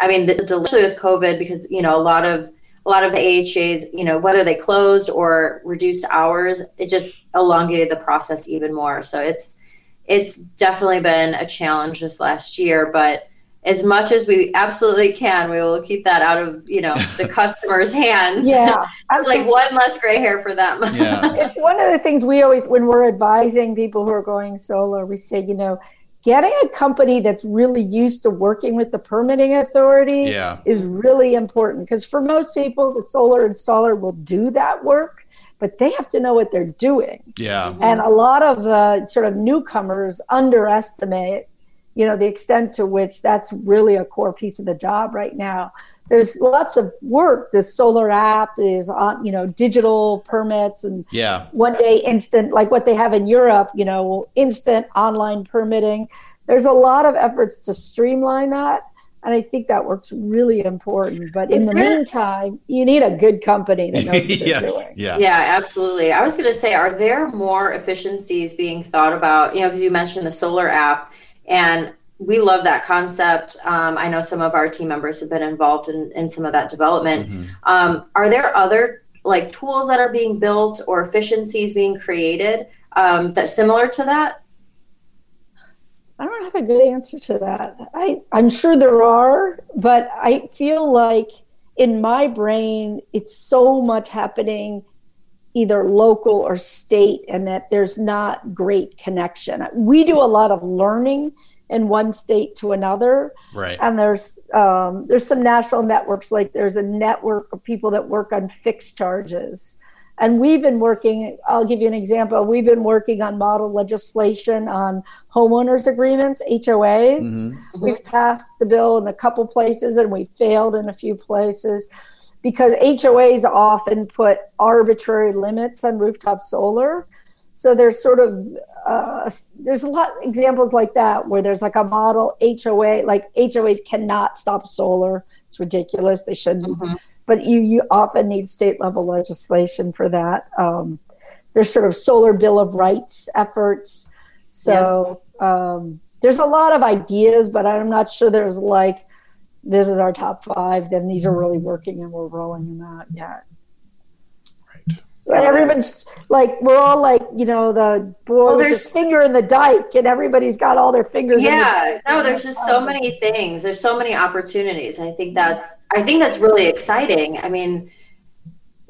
B: I mean, the, especially with COVID because you know a lot of a lot of the AHJs, you know, whether they closed or reduced hours, it just elongated the process even more. So it's it's definitely been a challenge this last year, but as much as we absolutely can, we will keep that out of you know the [laughs] customer's hands.
C: Yeah, [laughs]
B: like one less gray hair for them.
A: Yeah, [laughs]
C: it's one of the things we always when we're advising people who are going solar, we say, you know, getting a company that's really used to working with the permitting authority
A: yeah.
C: is really important because for most people, the solar installer will do that work but they have to know what they're doing.
A: Yeah.
C: And a lot of the sort of newcomers underestimate you know the extent to which that's really a core piece of the job right now there's lots of work the solar app is on uh, you know digital permits and
A: yeah
C: one day instant like what they have in europe you know instant online permitting there's a lot of efforts to streamline that and I think that works really important. But in the meantime, you need a good company that knows what [laughs] yes,
A: doing. Yeah.
B: Yeah, absolutely. I was going to say, are there more efficiencies being thought about? You know, because you mentioned the solar app and we love that concept. Um, I know some of our team members have been involved in, in some of that development. Mm-hmm. Um, are there other like tools that are being built or efficiencies being created um, that similar to that?
C: I don't have a good answer to that. I, I'm sure there are, but I feel like in my brain, it's so much happening either local or state and that there's not great connection. We do a lot of learning in one state to another.
A: Right.
C: And there's um, there's some national networks like there's a network of people that work on fixed charges. And we've been working, I'll give you an example. We've been working on model legislation on homeowners agreements, HOAs. Mm-hmm. We've passed the bill in a couple places and we failed in a few places because HOAs often put arbitrary limits on rooftop solar. So there's sort of uh, there's a lot of examples like that where there's like a model HOA, like HOAs cannot stop solar. It's ridiculous. They shouldn't. Mm-hmm. But you you often need state level legislation for that. Um, there's sort of solar bill of rights efforts. So yeah. um, there's a lot of ideas, but I'm not sure there's like this is our top five. Then these are really working and we're rolling them out yet everyone's like we're all like you know the boy well, with his finger in the dike and everybody's got all their fingers
B: yeah. no there's just so many things. There's so many opportunities i think that's i think that's really exciting. I mean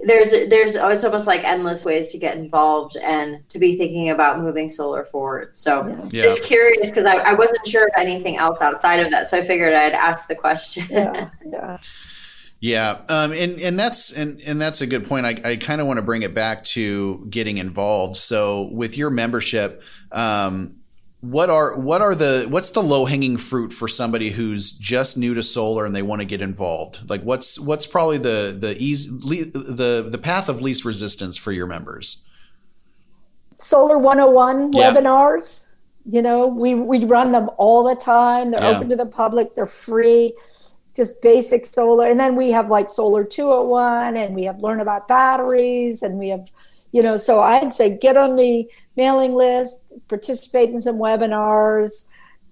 B: there's there's oh, it's almost like endless ways to get involved and to be thinking about moving solar forward. So yeah. just curious because I, I wasn't sure of anything else outside of that so i figured i'd ask the question.
C: Yeah [laughs] yeah
A: yeah, um, and and that's and and that's a good point. I, I kind of want to bring it back to getting involved. So with your membership, um, what are what are the what's the low hanging fruit for somebody who's just new to solar and they want to get involved? Like what's what's probably the the easy the the path of least resistance for your members?
C: Solar 101 yeah. webinars. You know, we we run them all the time. They're yeah. open to the public. They're free just basic solar. And then we have like Solar 201 and we have Learn About Batteries and we have, you know, so I'd say get on the mailing list, participate in some webinars,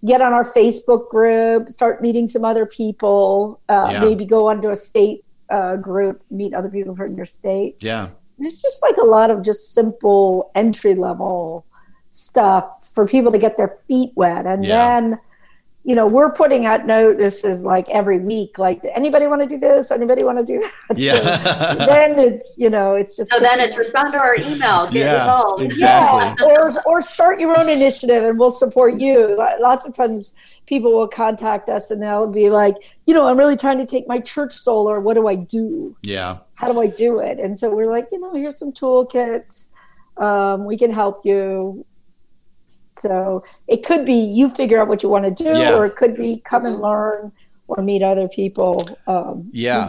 C: get on our Facebook group, start meeting some other people, uh, yeah. maybe go onto a state uh, group, meet other people from your state.
A: Yeah.
C: It's just like a lot of just simple entry level stuff for people to get their feet wet. And yeah. then you know, we're putting out notices like every week, like anybody want to do this? Anybody want to do that? [laughs]
A: Yeah.
C: So then it's, you know, it's just
B: so then it's respond to our email, get
A: yeah,
B: involved.
A: Exactly.
C: Yeah. Or or start your own initiative and we'll support you. Lots of times people will contact us and they'll be like, you know, I'm really trying to take my church solar. What do I do?
A: Yeah.
C: How do I do it? And so we're like, you know, here's some toolkits. Um, we can help you so it could be you figure out what you want to do, yeah. or it could be come and learn or meet other people. Um,
A: yeah.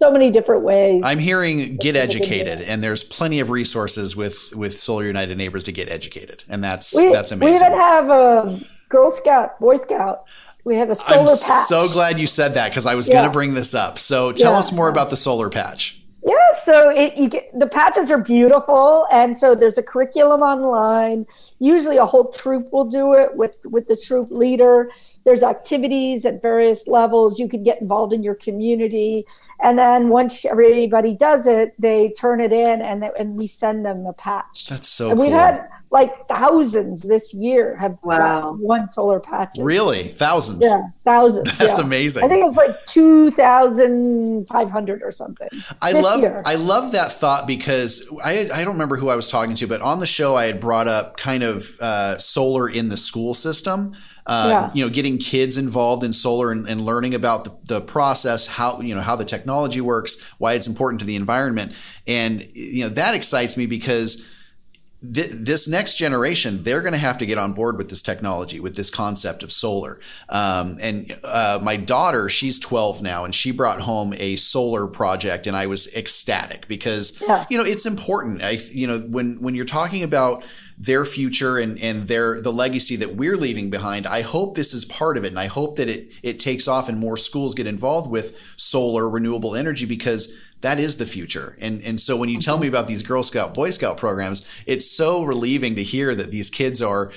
C: So many different ways.
A: I'm hearing get educated, and there's plenty of resources with with Solar United Neighbors to get educated, and that's
C: we,
A: that's amazing.
C: We even have a Girl Scout, Boy Scout. We have a solar
A: I'm
C: patch.
A: so glad you said that because I was yeah. going to bring this up. So tell yeah. us more about the solar patch.
C: Yeah, so it, you get the patches are beautiful, and so there's a curriculum online. Usually, a whole troop will do it with with the troop leader. There's activities at various levels. You can get involved in your community, and then once everybody does it, they turn it in, and they, and we send them the patch.
A: That's so.
C: And
A: cool.
C: we've had like thousands this year have wow. won solar patch.
A: Really, thousands?
C: Yeah, thousands. [laughs]
A: That's
C: yeah.
A: amazing.
C: I think it's like two thousand five hundred or something.
A: I love year. I love that thought because I I don't remember who I was talking to, but on the show I had brought up kind of uh, solar in the school system. Uh, yeah. you know, getting kids involved in solar and, and learning about the, the, process, how you know how the technology works, why it's important to the environment, and you know that excites me because th- this next generation, they're going to have to get on board with this technology, with this concept of solar. Um, and uh, my daughter, she's 12 now, and she brought home a solar project, and I was ecstatic because yeah. you know it's important. I you know when when you're talking about their future and, and their the legacy that we're leaving behind. I hope this is part of it, and I hope that it it takes off and more schools get involved with solar renewable energy because that is the future. And and so when you tell me about these Girl Scout, Boy Scout programs, it's so relieving to hear that these kids are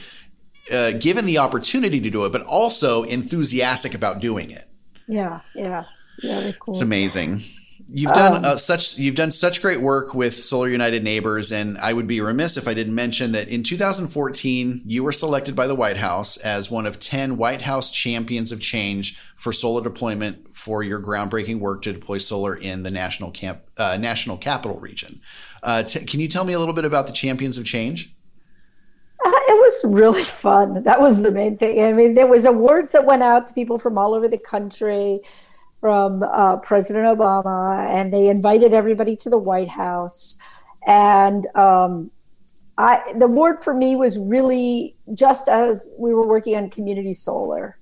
A: uh, given the opportunity to do it, but also enthusiastic about doing it.
C: Yeah, yeah, yeah. Cool.
A: It's amazing. You've done um, uh, such you've done such great work with Solar United Neighbors, and I would be remiss if I didn't mention that in 2014 you were selected by the White House as one of 10 White House champions of change for solar deployment for your groundbreaking work to deploy solar in the national camp uh, national capital region. Uh, t- can you tell me a little bit about the Champions of Change?
C: Uh, it was really fun. That was the main thing. I mean, there was awards that went out to people from all over the country from uh, President Obama, and they invited everybody to the White House. And um, I, the word for me was really just as we were working on community solar.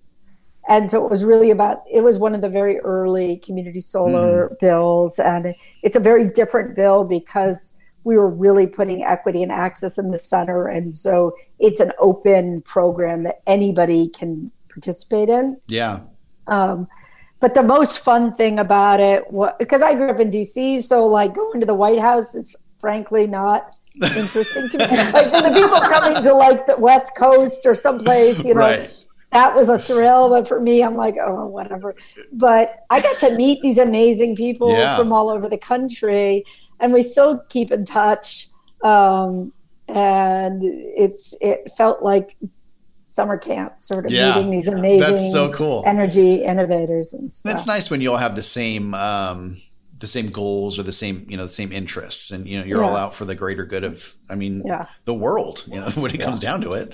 C: And so it was really about, it was one of the very early community solar mm. bills. And it's a very different bill because we were really putting equity and access in the center. And so it's an open program that anybody can participate in.
A: Yeah.
C: Um, but the most fun thing about it was because I grew up in DC, so like going to the White House is frankly not interesting to me. [laughs] like for the people coming to like the West Coast or someplace, you know, right. that was a thrill. But for me, I'm like, oh, whatever. But I got to meet these amazing people yeah. from all over the country, and we still keep in touch. Um, and it's it felt like summer camp, sort of yeah, meeting these amazing,
A: that's so cool.
C: energy innovators and stuff.
A: That's nice when you all have the same. Um, the same goals or the same you know the same interests and you know you're yeah. all out for the greater good of i mean
C: yeah.
A: the world you know [laughs] when it comes down to it.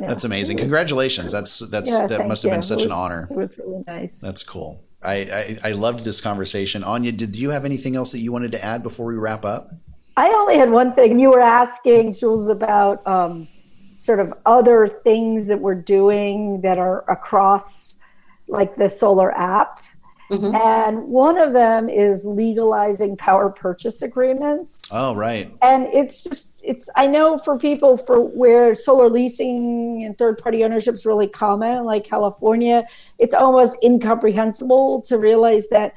A: That's amazing. Congratulations. That's that's that must have been such
C: was,
A: an honor.
C: it was really nice.
A: That's cool. I, I i loved this conversation. Anya did you have anything else that you wanted to add before we wrap up?
C: I only had one thing. You were asking jules about um, sort of other things that we're doing that are across like the solar app. Mm-hmm. And one of them is legalizing power purchase agreements.
A: Oh, right.
C: And it's just, it's, I know for people for where solar leasing and third party ownership is really common, like California, it's almost incomprehensible to realize that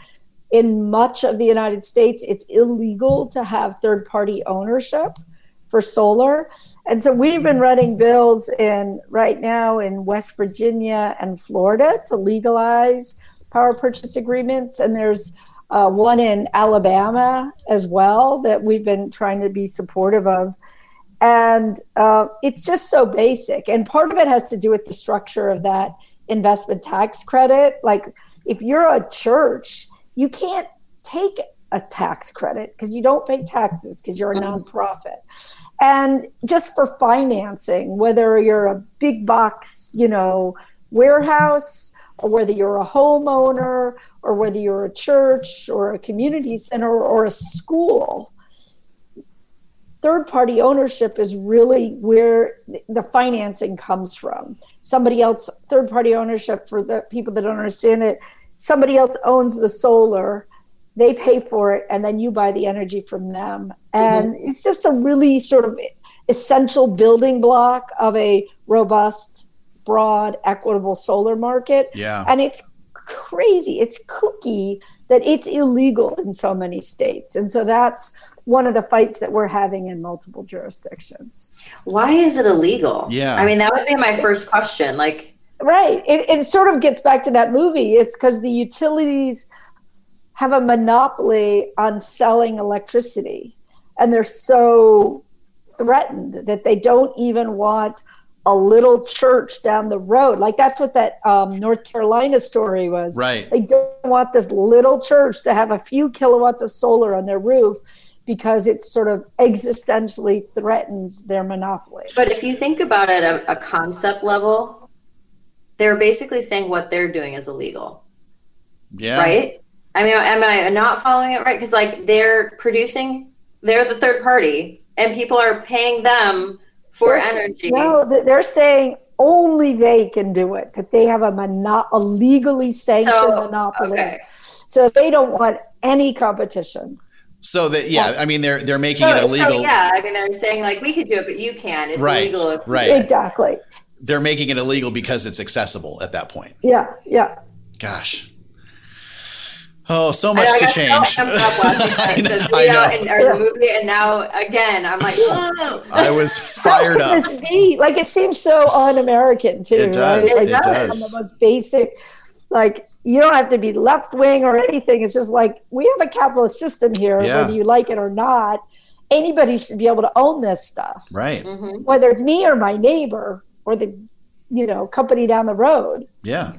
C: in much of the United States, it's illegal to have third party ownership for solar. And so we've been running bills in right now in West Virginia and Florida to legalize power purchase agreements. And there's uh, one in Alabama as well that we've been trying to be supportive of. And uh, it's just so basic. And part of it has to do with the structure of that investment tax credit. Like if you're a church, you can't take a tax credit because you don't pay taxes because you're a mm-hmm. nonprofit. And just for financing, whether you're a big box, you know, warehouse or whether you're a homeowner or whether you're a church or a community center or a school, third party ownership is really where the financing comes from. Somebody else, third party ownership for the people that don't understand it, somebody else owns the solar they pay for it and then you buy the energy from them. And mm-hmm. it's just a really sort of essential building block of a robust broad equitable solar market.
A: Yeah.
C: And it's crazy. It's kooky that it's illegal in so many states. And so that's one of the fights that we're having in multiple jurisdictions.
D: Why is it illegal?
A: Yeah.
D: I mean that would be my first question like
C: right. It, it sort of gets back to that movie. It's because the utilities have a monopoly on selling electricity. And they're so threatened that they don't even want a little church down the road. Like that's what that um, north carolina story was.
A: Right.
C: They don't want this little church to have a few kilowatts of solar on their roof because it sort of existentially threatens their monopoly.
D: But if you think about it at a concept level they're basically saying what they're doing is illegal.
A: Yeah.
D: Right I mean, am I not following it right? Because like they're producing, they're the third party, and people are paying them for they're, energy.
C: No, they're saying only they can do it. That they have a mono- a legally sanctioned so, monopoly. Okay. So they don't want any competition.
A: So that yeah, I mean they're they're making so, it illegal. So
D: yeah, I mean they're saying like we could do it, but you can. It's
A: right,
D: illegal.
A: Right.
C: Exactly.
A: They're making it illegal because it's accessible at that point.
C: Yeah. Yeah.
A: Gosh. Oh, so much to change. [laughs]
D: I, I, know, I know. And, or movie, and now again, I'm like, oh.
A: I was [laughs] fired up.
C: Be? Like it seems so un-American too.
A: It does.
C: Right?
A: Like, it does.
C: The most basic. Like you don't have to be left wing or anything. It's just like we have a capitalist system here, yeah. whether you like it or not. Anybody should be able to own this stuff,
A: right?
C: Mm-hmm. Whether it's me or my neighbor or the, you know, company down the road.
A: Yeah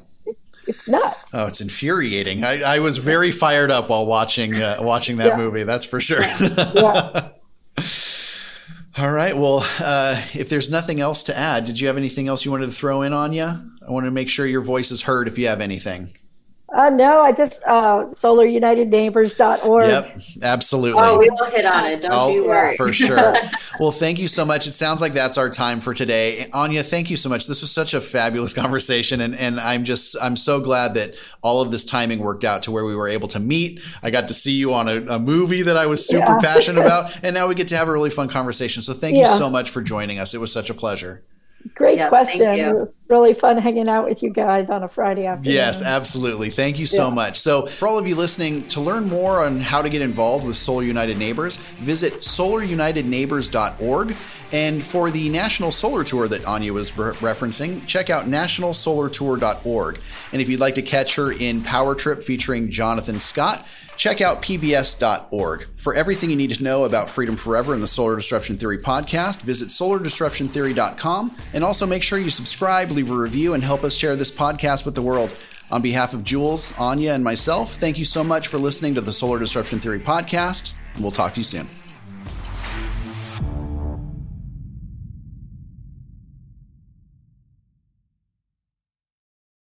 C: it's nuts.
A: Oh, it's infuriating. I, I was very fired up while watching uh, watching that yeah. movie. That's for sure. yeah. [laughs] All right. Well, uh, if there's nothing else to add, did you have anything else you wanted to throw in, on Anya? I want to make sure your voice is heard if you have anything.
C: Uh, no, I just uh, solarunitedneighbors.org.
A: Yep, absolutely.
D: Oh, we will hit on it. Don't oh, you worry.
A: For sure. [laughs] well, thank you so much. It sounds like that's our time for today. Anya, thank you so much. This was such a fabulous [laughs] conversation, and and I'm just I'm so glad that all of this timing worked out to where we were able to meet. I got to see you on a, a movie that I was super yeah. passionate [laughs] about, and now we get to have a really fun conversation. So thank yeah. you so much for joining us. It was such a pleasure.
C: Great yeah, question. It was really fun hanging out with you guys on a Friday afternoon.
A: Yes, absolutely. Thank you so yeah. much. So, for all of you listening, to learn more on how to get involved with Solar United Neighbors, visit solarunitedneighbors.org. And for the National Solar Tour that Anya was re- referencing, check out nationalsolartour.org. And if you'd like to catch her in Power Trip featuring Jonathan Scott, check out pbs.org. For everything you need to know about Freedom Forever and the Solar Disruption Theory podcast, visit solardisruptiontheory.com and also make sure you subscribe, leave a review, and help us share this podcast with the world. On behalf of Jules, Anya, and myself, thank you so much for listening to the Solar Disruption Theory podcast. We'll talk to you soon.